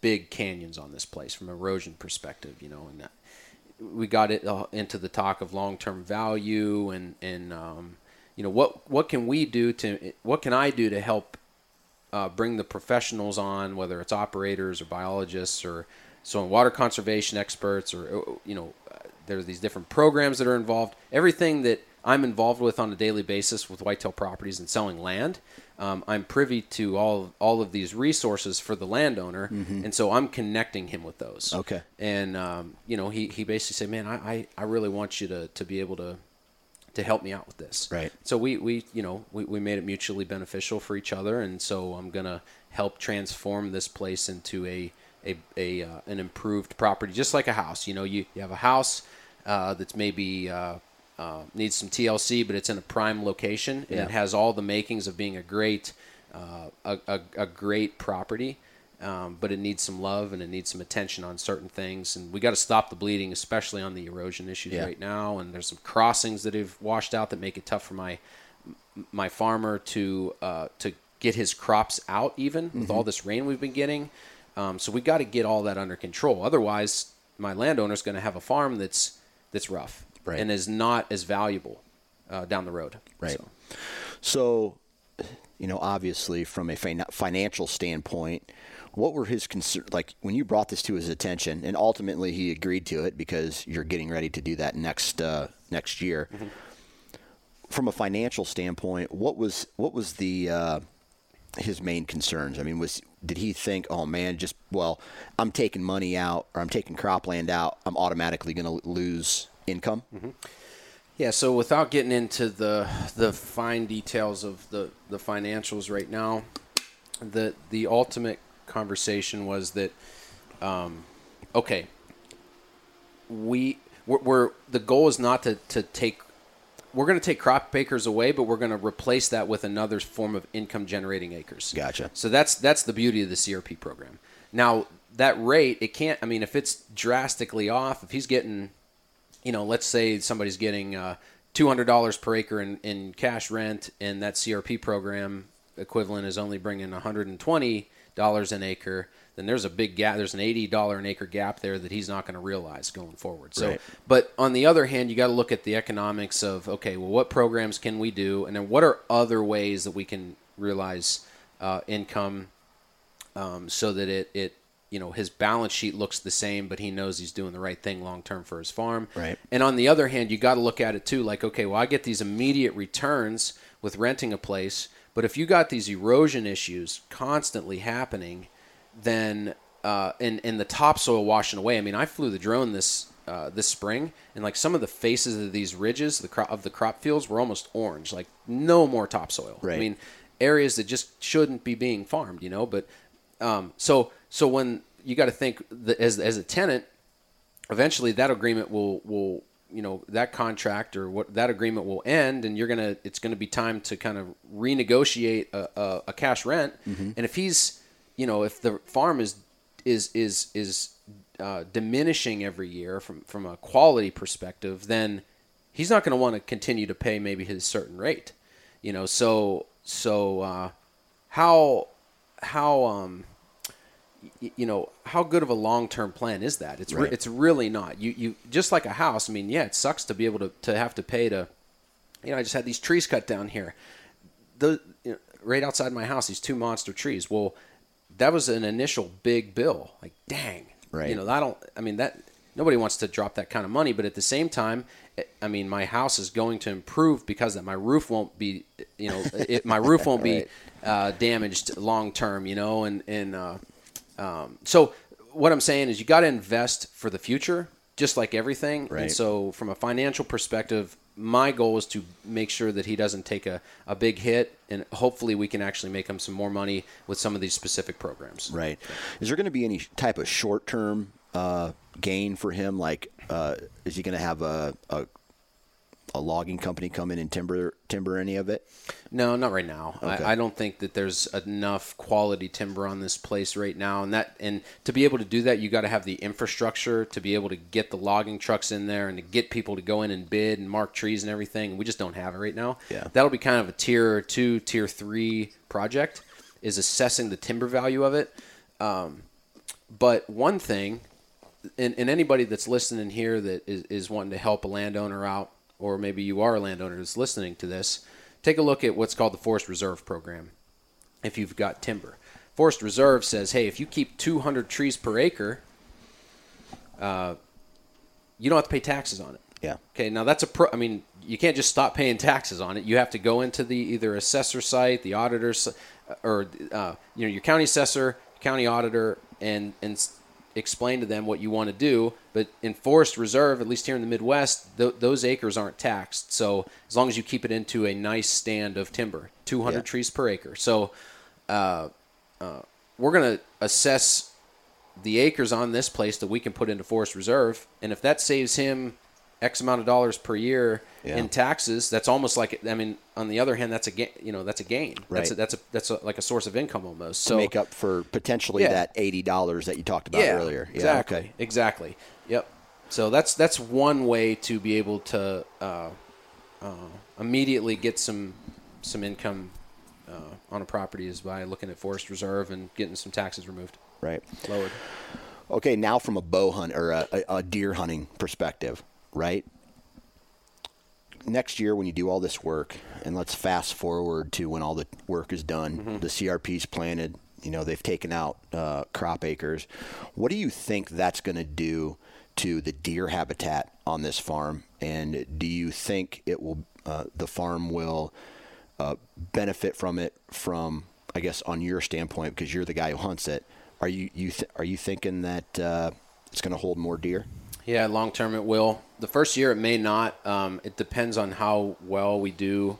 big canyons on this place from erosion perspective, you know, and we got it into the talk of long term value and and um, you know what what can we do to what can I do to help uh, bring the professionals on, whether it's operators or biologists or so on water conservation experts or you know uh, there are these different programs that are involved. Everything that I'm involved with on a daily basis with Whitetail Properties and selling land. Um, I'm privy to all all of these resources for the landowner, and so I'm connecting him with those. Okay. And um, you know, he, he basically said, "Man, I, I, I really want you to, to be able to to help me out with this." Right. So we, we you know we, we made it mutually beneficial for each other, and so I'm gonna help transform this place into a a, a uh, an improved property, just like a house. You know, you, you have a house uh, that's maybe uh, uh, needs some TLC, but it's in a prime location and Yeah. it has all the makings of being a great uh, a, a, a great property. Um, but it needs some love and it needs some attention on certain things, and we got to stop the bleeding, especially on the erosion issues Yeah. right now. And there's some crossings that have washed out that make it tough for my my farmer to uh, to get his crops out even with Mm-hmm. all this rain we've been getting. Um, so we got to get all that under control. Otherwise, my landowner's going to have a farm that's that's rough Right. and is not as valuable uh, down the road. Right. So, So, you know, obviously, from a fin- financial standpoint, what were his concerns? Like when you brought this to his attention, and ultimately he agreed to it because you're getting ready to do that next uh, next year. From a financial standpoint, what was what was the uh, his main concerns? I mean, was did he think, oh man, just well, I'm taking money out or I'm taking cropland out, I'm automatically going to lose income? Yeah, so without getting into the the fine details of the, the financials right now, the the ultimate conversation was that, um, okay, we we're, we're the goal is not to, to take we're going to take crop acres away, but we're going to replace that with another form of income generating acres. Gotcha. So that's that's the beauty of the CRP program. Now that rate, it can't. I mean, if it's drastically off, if he's getting you know, let's say somebody's getting uh, two hundred dollars per acre in, in cash rent, and that CRP program equivalent is only bringing one hundred and twenty dollars an acre. Then there's a big gap. There's an eighty dollar an acre gap there that he's not going to realize going forward. So, Right. but on the other hand, you got to look at the economics of okay, well, what programs can we do, and then what are other ways that we can realize uh, income um, so that it, it you know his balance sheet looks the same, but he knows he's doing the right thing long term for his farm. Right. And on the other hand, you got to look at it too, like okay, well I get these immediate returns with renting a place, but if you got these erosion issues constantly happening, then uh, and and the topsoil washing away. I mean, I flew the drone this. Uh, this spring, and like some of the faces of these ridges, the crop of the crop fields were almost orange, like no more topsoil. Right. I mean, areas that just shouldn't be being farmed, you know. But um, so so when you got to think that as as a tenant, eventually that agreement will will you know that contract or what that agreement will end, and you're gonna it's gonna be time to kind of renegotiate a, a, a cash rent. And if he's you know if the farm is is is is uh, diminishing every year from from a quality perspective, then he's not going to want to continue to pay maybe his certain rate. You know, so so uh, how how um you know how good of a long-term plan is that? It's re- it's really not. You you just like a house i mean yeah it sucks to be able to, to have to pay to you know i just had these trees cut down here. The you know, right outside my house these two monster trees well that was an initial big bill. Like dang. Right. you know i don't i mean that nobody wants to drop that kind of money but at the same time eh, i mean my house is going to improve because that. My roof won't be you know it, my roof won't be uh, damaged long term you know and and uh, um, so what I'm saying is you got to invest for the future, just like everything. Right. And so from a financial perspective, my goal is to make sure that he doesn't take a, a big hit, and hopefully we can actually make him some more money with some of these specific programs. Right. Is there going to be any type of short term uh, gain for him? Like, uh, is he going to have a, a a logging company come in and timber timber any of it? No, not right now. Okay. I, I don't think that there's enough quality timber on this place right now, and that and to be able to do that, you got to have the infrastructure to be able to get the logging trucks in there and to get people to go in and bid and mark trees and everything. We just don't have it right now. Yeah. that'll be kind of a tier two, tier three project, is assessing the timber value of it. Um, but one thing, and, and anybody that's listening here that is, is wanting to help a landowner out, or maybe you are a landowner that's listening to this, take a look at what's called the Forest Reserve Program. If you've got timber, Forest Reserve says, hey, if you keep 200 trees per acre, uh, you don't have to pay taxes on it. Yeah. Okay, now that's a pro. I mean, you can't just stop paying taxes on it. You have to go into the either assessor site, the auditor, or uh, you know your county assessor, county auditor, and and explain to them what you want to do. But in forest reserve, at least here in the Midwest, th- those acres aren't taxed. So as long as you keep it into a nice stand of timber, 200 Yeah. trees per acre. So uh, uh, we're going to assess the acres on this place that we can put into forest reserve, and if that saves him X amount of dollars per year Yeah. in taxes, that's almost like I mean, on the other hand, that's a gain. You know, that's a gain. That's a, that's a that's a, like a source of income almost. to So make up for potentially Yeah. that eighty dollars that you talked about yeah, earlier. Yeah, exactly, okay. exactly. Yep. So that's that's one way to be able to uh, uh, immediately get some some income uh, on a property is by looking at forest reserve and getting some taxes removed, Right. lowered. Okay, now from a bow hunt or a, a deer hunting perspective, right? Next year, when you do all this work, and let's fast forward to when all the work is done, the CRP's planted, you know, they've taken out uh, crop acres. What do you think that's going to do to the deer habitat on this farm? And do you think it will, uh, the farm will uh, benefit from it from, I guess, on your standpoint, because you're the guy who hunts it? Are you you th- are you thinking that uh, it's going to hold more deer? Yeah, long term it will. The first year it may not. Um, it depends on how well we do,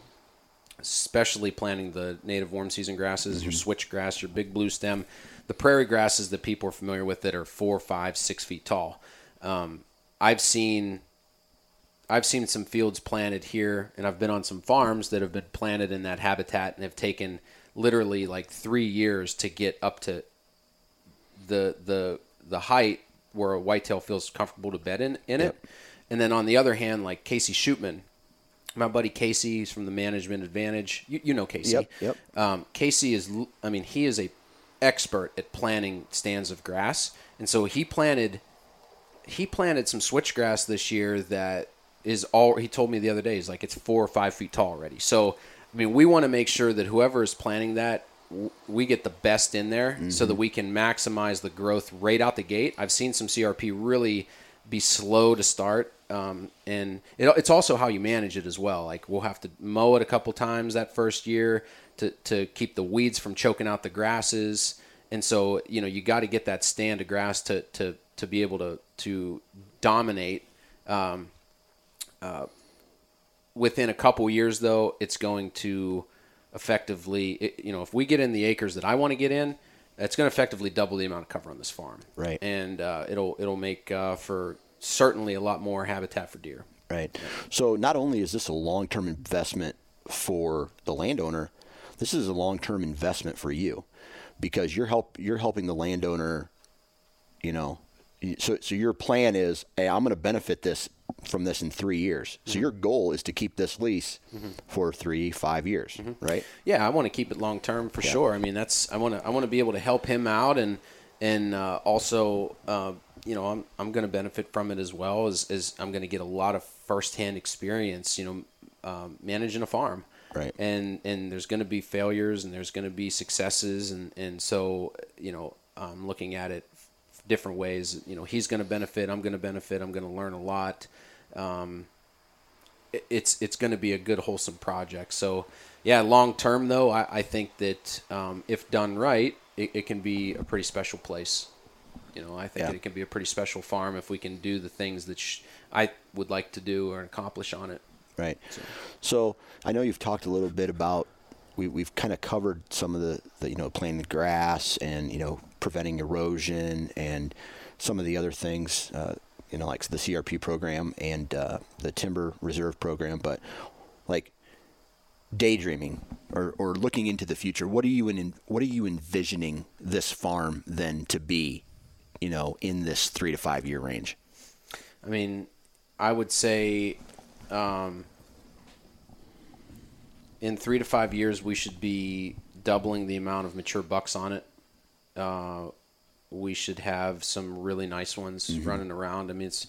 especially planting the native warm season grasses, your switchgrass, your big blue stem, the prairie grasses that people are familiar with that are four, five, six feet tall. Um, I've seen. I've seen some fields planted here, and I've been on some farms that have been planted in that habitat and have taken literally like three years to get up to the the the height where a whitetail feels comfortable to bed in in it. And then on the other hand, like Casey Shootman, my buddy Casey, he's from the Management Advantage. You, you know Casey. Yep, yep. Um, Casey is, I mean, he is a expert at planting stands of grass, and so he planted he planted some switchgrass this year that is all he told me the other day is like it's four or five feet tall already. So I mean, we want to make sure that whoever is planting that we get the best in there so that we can maximize the growth right out the gate. I've seen some CRP really be slow to start. Um, and it, it's also how you manage it as well. Like we'll have to mow it a couple times that first year to, to keep the weeds from choking out the grasses. And so, you know, you got to get that stand of grass to, to, to be able to, to dominate. Um, uh, within a couple years, though, it's going to effectively, it, you know, if we get in the acres that I want to get in, it's going to effectively double the amount of cover on this farm. Right. And uh, it'll it'll make uh, for certainly a lot more habitat for deer. Right. So not only is this a long-term investment for the landowner, this is a long-term investment for you because you're help you're helping the landowner, you know. So so your plan is, hey, I'm going to benefit this from this in 3 years. So your goal is to keep this lease for 3 5 years, right? Yeah, I want to keep it long term for sure. I mean, that's I want to I want to be able to help him out and and uh, also uh, you know I'm I'm going to benefit from it as well as, as I'm going to get a lot of firsthand experience. You know, um, managing a farm. Right. And and there's going to be failures and there's going to be successes and and so you know I'm looking at it different ways. You know, he's going to benefit. I'm going to benefit. I'm going to learn a lot. Um, it- it's it's going to be a good wholesome project. So yeah, long term though, I, I think that um, if done right, it, it can be a pretty special place. You know, I think Yeah. it can be a pretty special farm if we can do the things that sh- I would like to do or accomplish on it. Right. So I know you've talked a little bit about we, we've kind of covered some of the, the you know planting the grass and you know preventing erosion and some of the other things uh, you know like the CRP program and uh, the timber reserve program, but like daydreaming or, or looking into the future, what are you in, what are you envisioning this farm then to be, you know, in this three to five year range? I mean, I would say um, in three to five years, we should be doubling the amount of mature bucks on it. Uh, we should have some really nice ones running around. I mean, it's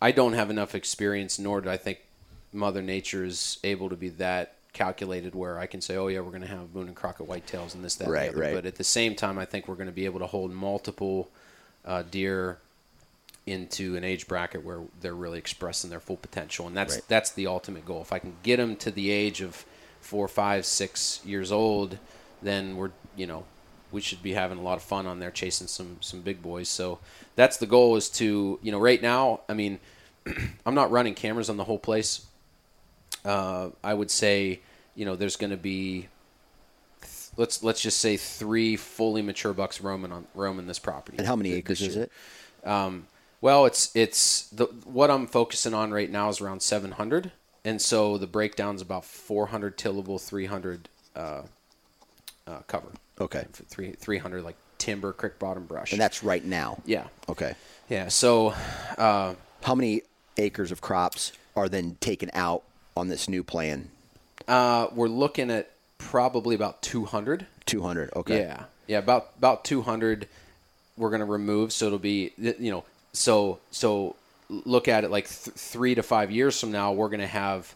I don't have enough experience, nor do I think Mother Nature is able to be that calculated where I can say, oh yeah, we're going to have Boone and Crockett whitetails and this, that, and the Right, other. right. But at the same time, I think we're going to be able to hold multiple uh, deer into an age bracket where they're really expressing their full potential, and that's Right. that's the ultimate goal. If I can get them to the age of four, five, six years old, then we're you know we should be having a lot of fun on there chasing some some big boys. So that's the goal is to you know right now. I mean, I'm not running cameras on the whole place. Uh, I would say you know there's going to be let's let's just say three fully mature bucks roaming on roaming this property. And how many acres is it? Um, well, it's it's the what I'm focusing on right now is around 700, and so the breakdown's about 400 tillable, 300 uh, uh, cover. Okay. Three 300 like timber, creek bottom brush. And that's right now. yeah, Okay. yeah. So uh, How many acres of crops are then taken out on this new plan? uh, we're looking at probably about 200. 200. Okay. Yeah, yeah, about about two hundred. We're gonna remove, so it'll be you know, so so look at it like th- three to five years from now, we're gonna have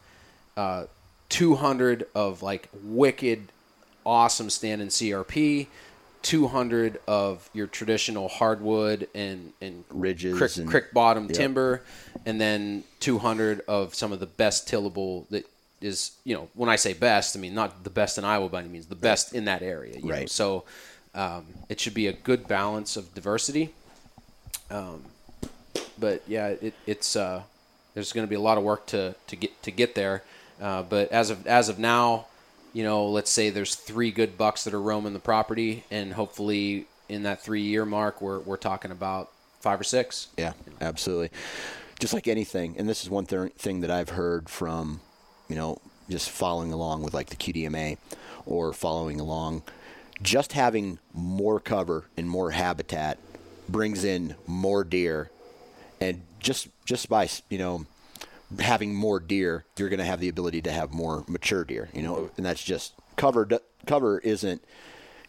uh, two hundred of like wicked, awesome stand standing CRP. 200 of your traditional hardwood and, and Ridges crick, and- crick bottom Yep. timber, and then 200 of some of the best tillable that is, you know, when I say best, I mean not the best in Iowa by any means, the best in that area. you know. Right. So um, it should be a good balance of diversity. Um, but yeah, it, it's uh, there's going to be a lot of work to, to get to get there. Uh, but as of as of now, you know, let's say there's three good bucks that are roaming the property, and hopefully in that three year mark, we're we're talking about five or six. Yeah, absolutely. Just like anything, and this is one th- thing that I've heard from, you know, just following along with like the QDMA or following along, just having more cover and more habitat brings in more deer, and just just by you know having more deer, you're going to have the ability to have more mature deer. You know, and that's just cover. Cover isn't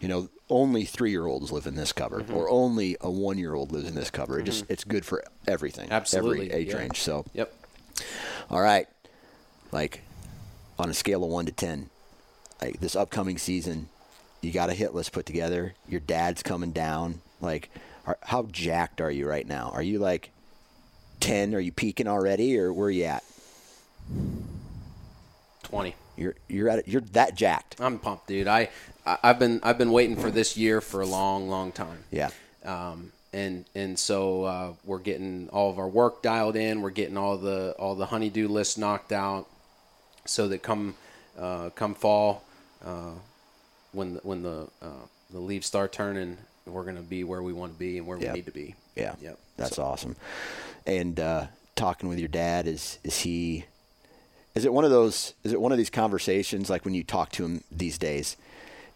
you know, only three year olds live in this cover, Mm-hmm. or only a one year old lives in this cover. It just it's good for everything, Absolutely, every age yeah. range. So, Yep. all right, like on a scale of one to ten, like this upcoming season, you got a hit list put together. Your dad's coming down. Like, are, how jacked are you right now? Are you like ten? Are you peaking already, or where are you at? Twenty. You're you're at it. you're that jacked. I'm pumped, dude. I I've been I've been waiting for this year for a long, long time. Yeah. Um, and and so uh, we're getting all of our work dialed in. We're getting all the all the honeydew lists knocked out, so that come uh, come fall, uh, when the, when the uh, the leaves start turning, we're gonna be where we want to be and where Yep. we need to be. Yeah. Yep. That's awesome. And uh, talking with your dad is is he is it one of those is it one of these conversations like when you talk to him these days?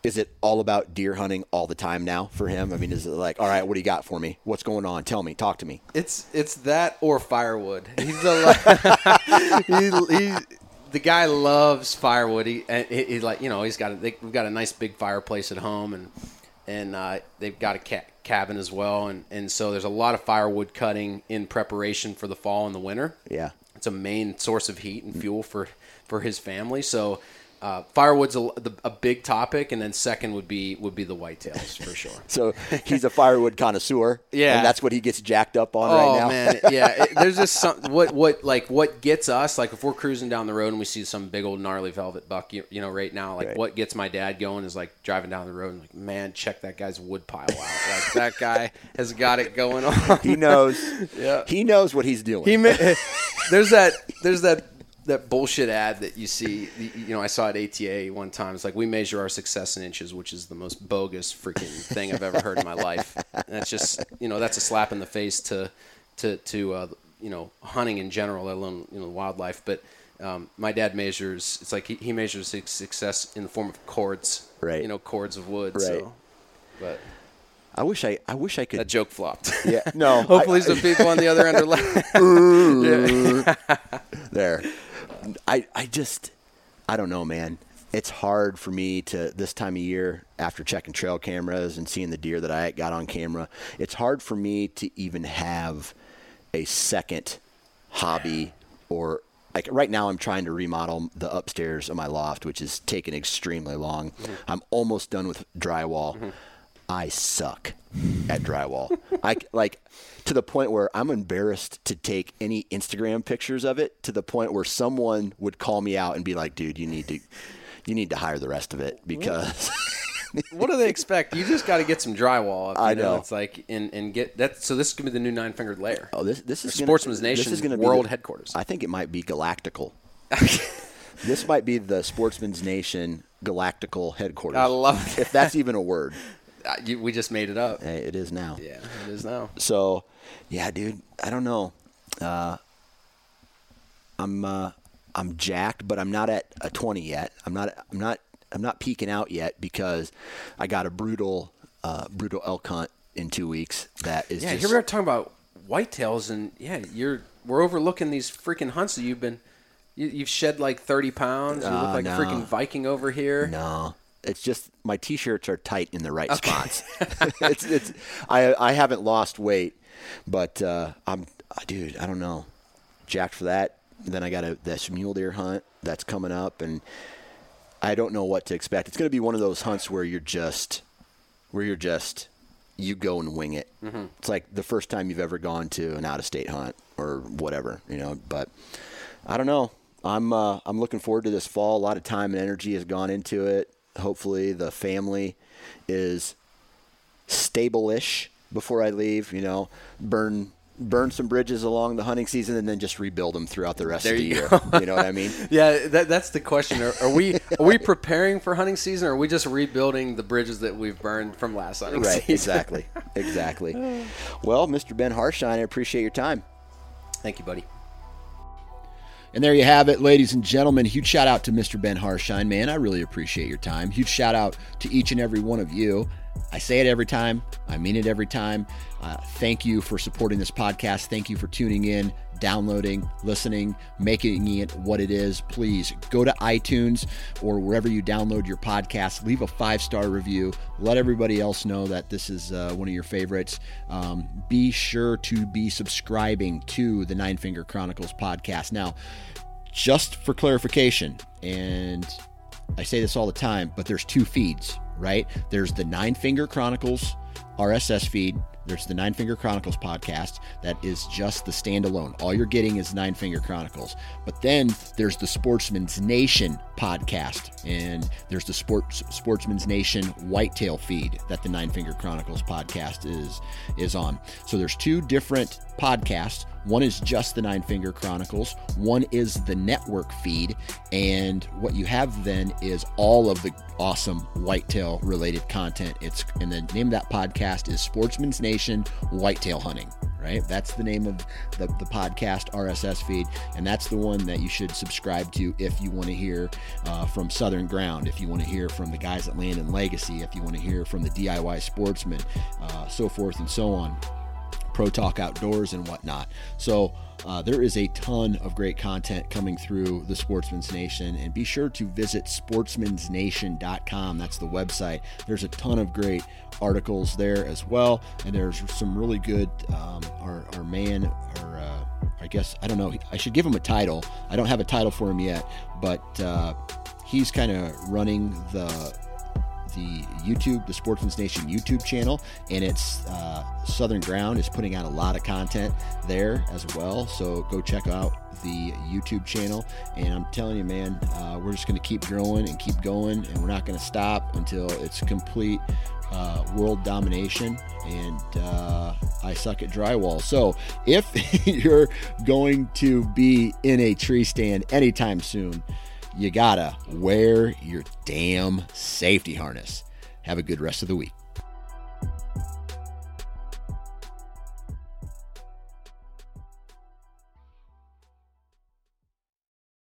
Is it all about deer hunting all the time now for him? I mean, is it like, all right, what do you got for me? What's going on? Tell me, talk to me. It's it's that or firewood. He's a he, he, the guy loves firewood. He, he he's like you know he's got a, they, we've got a nice big fireplace at home and and uh, they've got a ca- cabin as well and and so there's a lot of firewood cutting in preparation for the fall and the winter. Yeah. It's a main source of heat and fuel for for his family. So. Uh, firewood's a, the- a big topic, and then second would be would be the whitetails for sure. So he's a firewood connoisseur. Yeah. And that's what he gets jacked up on oh right now. man, yeah. It, there's just some what what like what gets us like if we're cruising down the road and we see some big old gnarly velvet buck, you, you know, right now, like Right. what gets my dad going is like driving down the road and like, man, check that guy's wood pile out. Like that guy has got it going on. He knows. Yeah. He knows what he's doing. He there's that there's that that bullshit ad that you see. You know, I saw at ATA one time. It's like we measure our success in inches, which is the most bogus freaking thing I've ever heard in my life. And that's just you know that's a slap in the face to to to uh, you know hunting in general, let alone you know wildlife. But um, my dad measures. It's like he, he measures his success in the form of cords. Right. You know, cords of wood. Right. So, but I wish I I wish I could that joke flopped. Yeah. No. Hopefully, I- some people on the other end are laughing. there. I I just I don't know, man. It's hard for me to this time of year after checking trail cameras and seeing the deer that I got on camera. It's hard for me to even have a second hobby or like right now I'm trying to remodel the upstairs of my loft, which is taking extremely long. Mm-hmm. I'm almost done with drywall. Mm-hmm. I suck at drywall. I like to the point where I'm embarrassed to take any Instagram pictures of it. To the point where someone would call me out and be like, "Dude, you need to, you need to hire the rest of it because." what do they expect? You just got to get some drywall. Up, I know? know. It's like and and get that. So this is gonna be the new nine fingered layer. oh, this this is gonna- Sportsman's this is gonna world be headquarters. I think it might be galactical. this might be the Sportsman's Nation galactical headquarters. I love it. if that's even a word. You, we just made it up. Hey, it is now. Yeah, it is now. So, yeah, dude, I don't know. Uh, I'm uh, I'm jacked, but I'm not at a 20 yet. I'm not I'm not I'm not peaking out yet because I got a brutal uh, brutal elk hunt in two weeks. That is Yeah, just here we are talking about whitetails, and yeah, you're we're overlooking these freaking hunts that you've been. You, you've shed like thirty pounds. You look Uh, like no. a freaking Viking over here. no. It's just my t-shirts are tight in the right spots. it's it's I I haven't lost weight, but uh, I'm uh, dude. I don't know. Jacked for that. Then I got a this mule deer hunt that's coming up, and I don't know what to expect. It's going to be one of those hunts where you're just where you're just you go and wing it. It's like the first time you've ever gone to an out of state hunt or whatever, you know. But I don't know. I'm uh, I'm looking forward to this fall. A lot of time and energy has gone into it. Hopefully, the family is stable-ish before I leave. You know, burn burn some bridges along the hunting season and then just rebuild them throughout the rest There of the you year. go. you know what I mean? Yeah, that, that's the question. Are, are we are we preparing for hunting season, or are we just rebuilding the bridges that we've burned from last hunting Right, season? exactly. Exactly. Well, Mr. Ben Harshine, I appreciate your time. Thank you, buddy. And there you have it, ladies and gentlemen. Huge shout out to Mr. Ben Harshine, man. I really appreciate your time. Huge shout out to each and every one of you. I say it every time, I mean it every time. Uh, thank you for supporting this podcast. Thank you for tuning in, downloading, listening, making it what it is. Please go to iTunes or wherever you download your podcast, leave a five star review. Let everybody else know that this is uh, one of your favorites. Um, be sure to be subscribing to the Nine Finger Chronicles podcast. Now, just for clarification, and I say this all the time, but there's two feeds, right? There's the Nine Finger Chronicles RSS feed. There's the Nine Finger Chronicles podcast that is just the standalone. All you're getting is Nine Finger Chronicles. But then there's the Sportsman's Nation podcast, and there's the Sports Sportsman's Nation Whitetail feed that the Nine Finger Chronicles podcast is is on. So there's two different podcasts. One is just the Nine Finger Chronicles. One is the network feed, and what you have then is all of the awesome whitetail related content. It's and the name of that podcast is Sportsman's Nation Whitetail Hunting. Right, that's the name of the, the podcast RSS feed, and that's the one that you should subscribe to if you want to hear uh, from Southern Ground, if you want to hear from the guys at Land and Legacy, if you want to hear from the DIY Sportsman, uh, so forth and so on. Pro Talk Outdoors and whatnot. So uh, there is a ton of great content coming through the Sportsman's Nation, and be sure to visit sportsmansnation.com. That's the website. There's a ton of great articles there as well, and there's some really good. Um, our, our man, or uh, I guess I don't know. I should give him a title. I don't have a title for him yet, but uh, he's kind of running the the YouTube, the Sportsman's Nation YouTube channel, and it's uh, Southern Ground is putting out a lot of content there as well. So go check out the YouTube channel. And I'm telling you, man, uh, we're just going to keep growing and keep going, and we're not going to stop until it's complete uh, world domination. And uh, I suck at drywall. So if you're going to be in a tree stand anytime soon, you gotta wear your damn safety harness. Have a good rest of the week.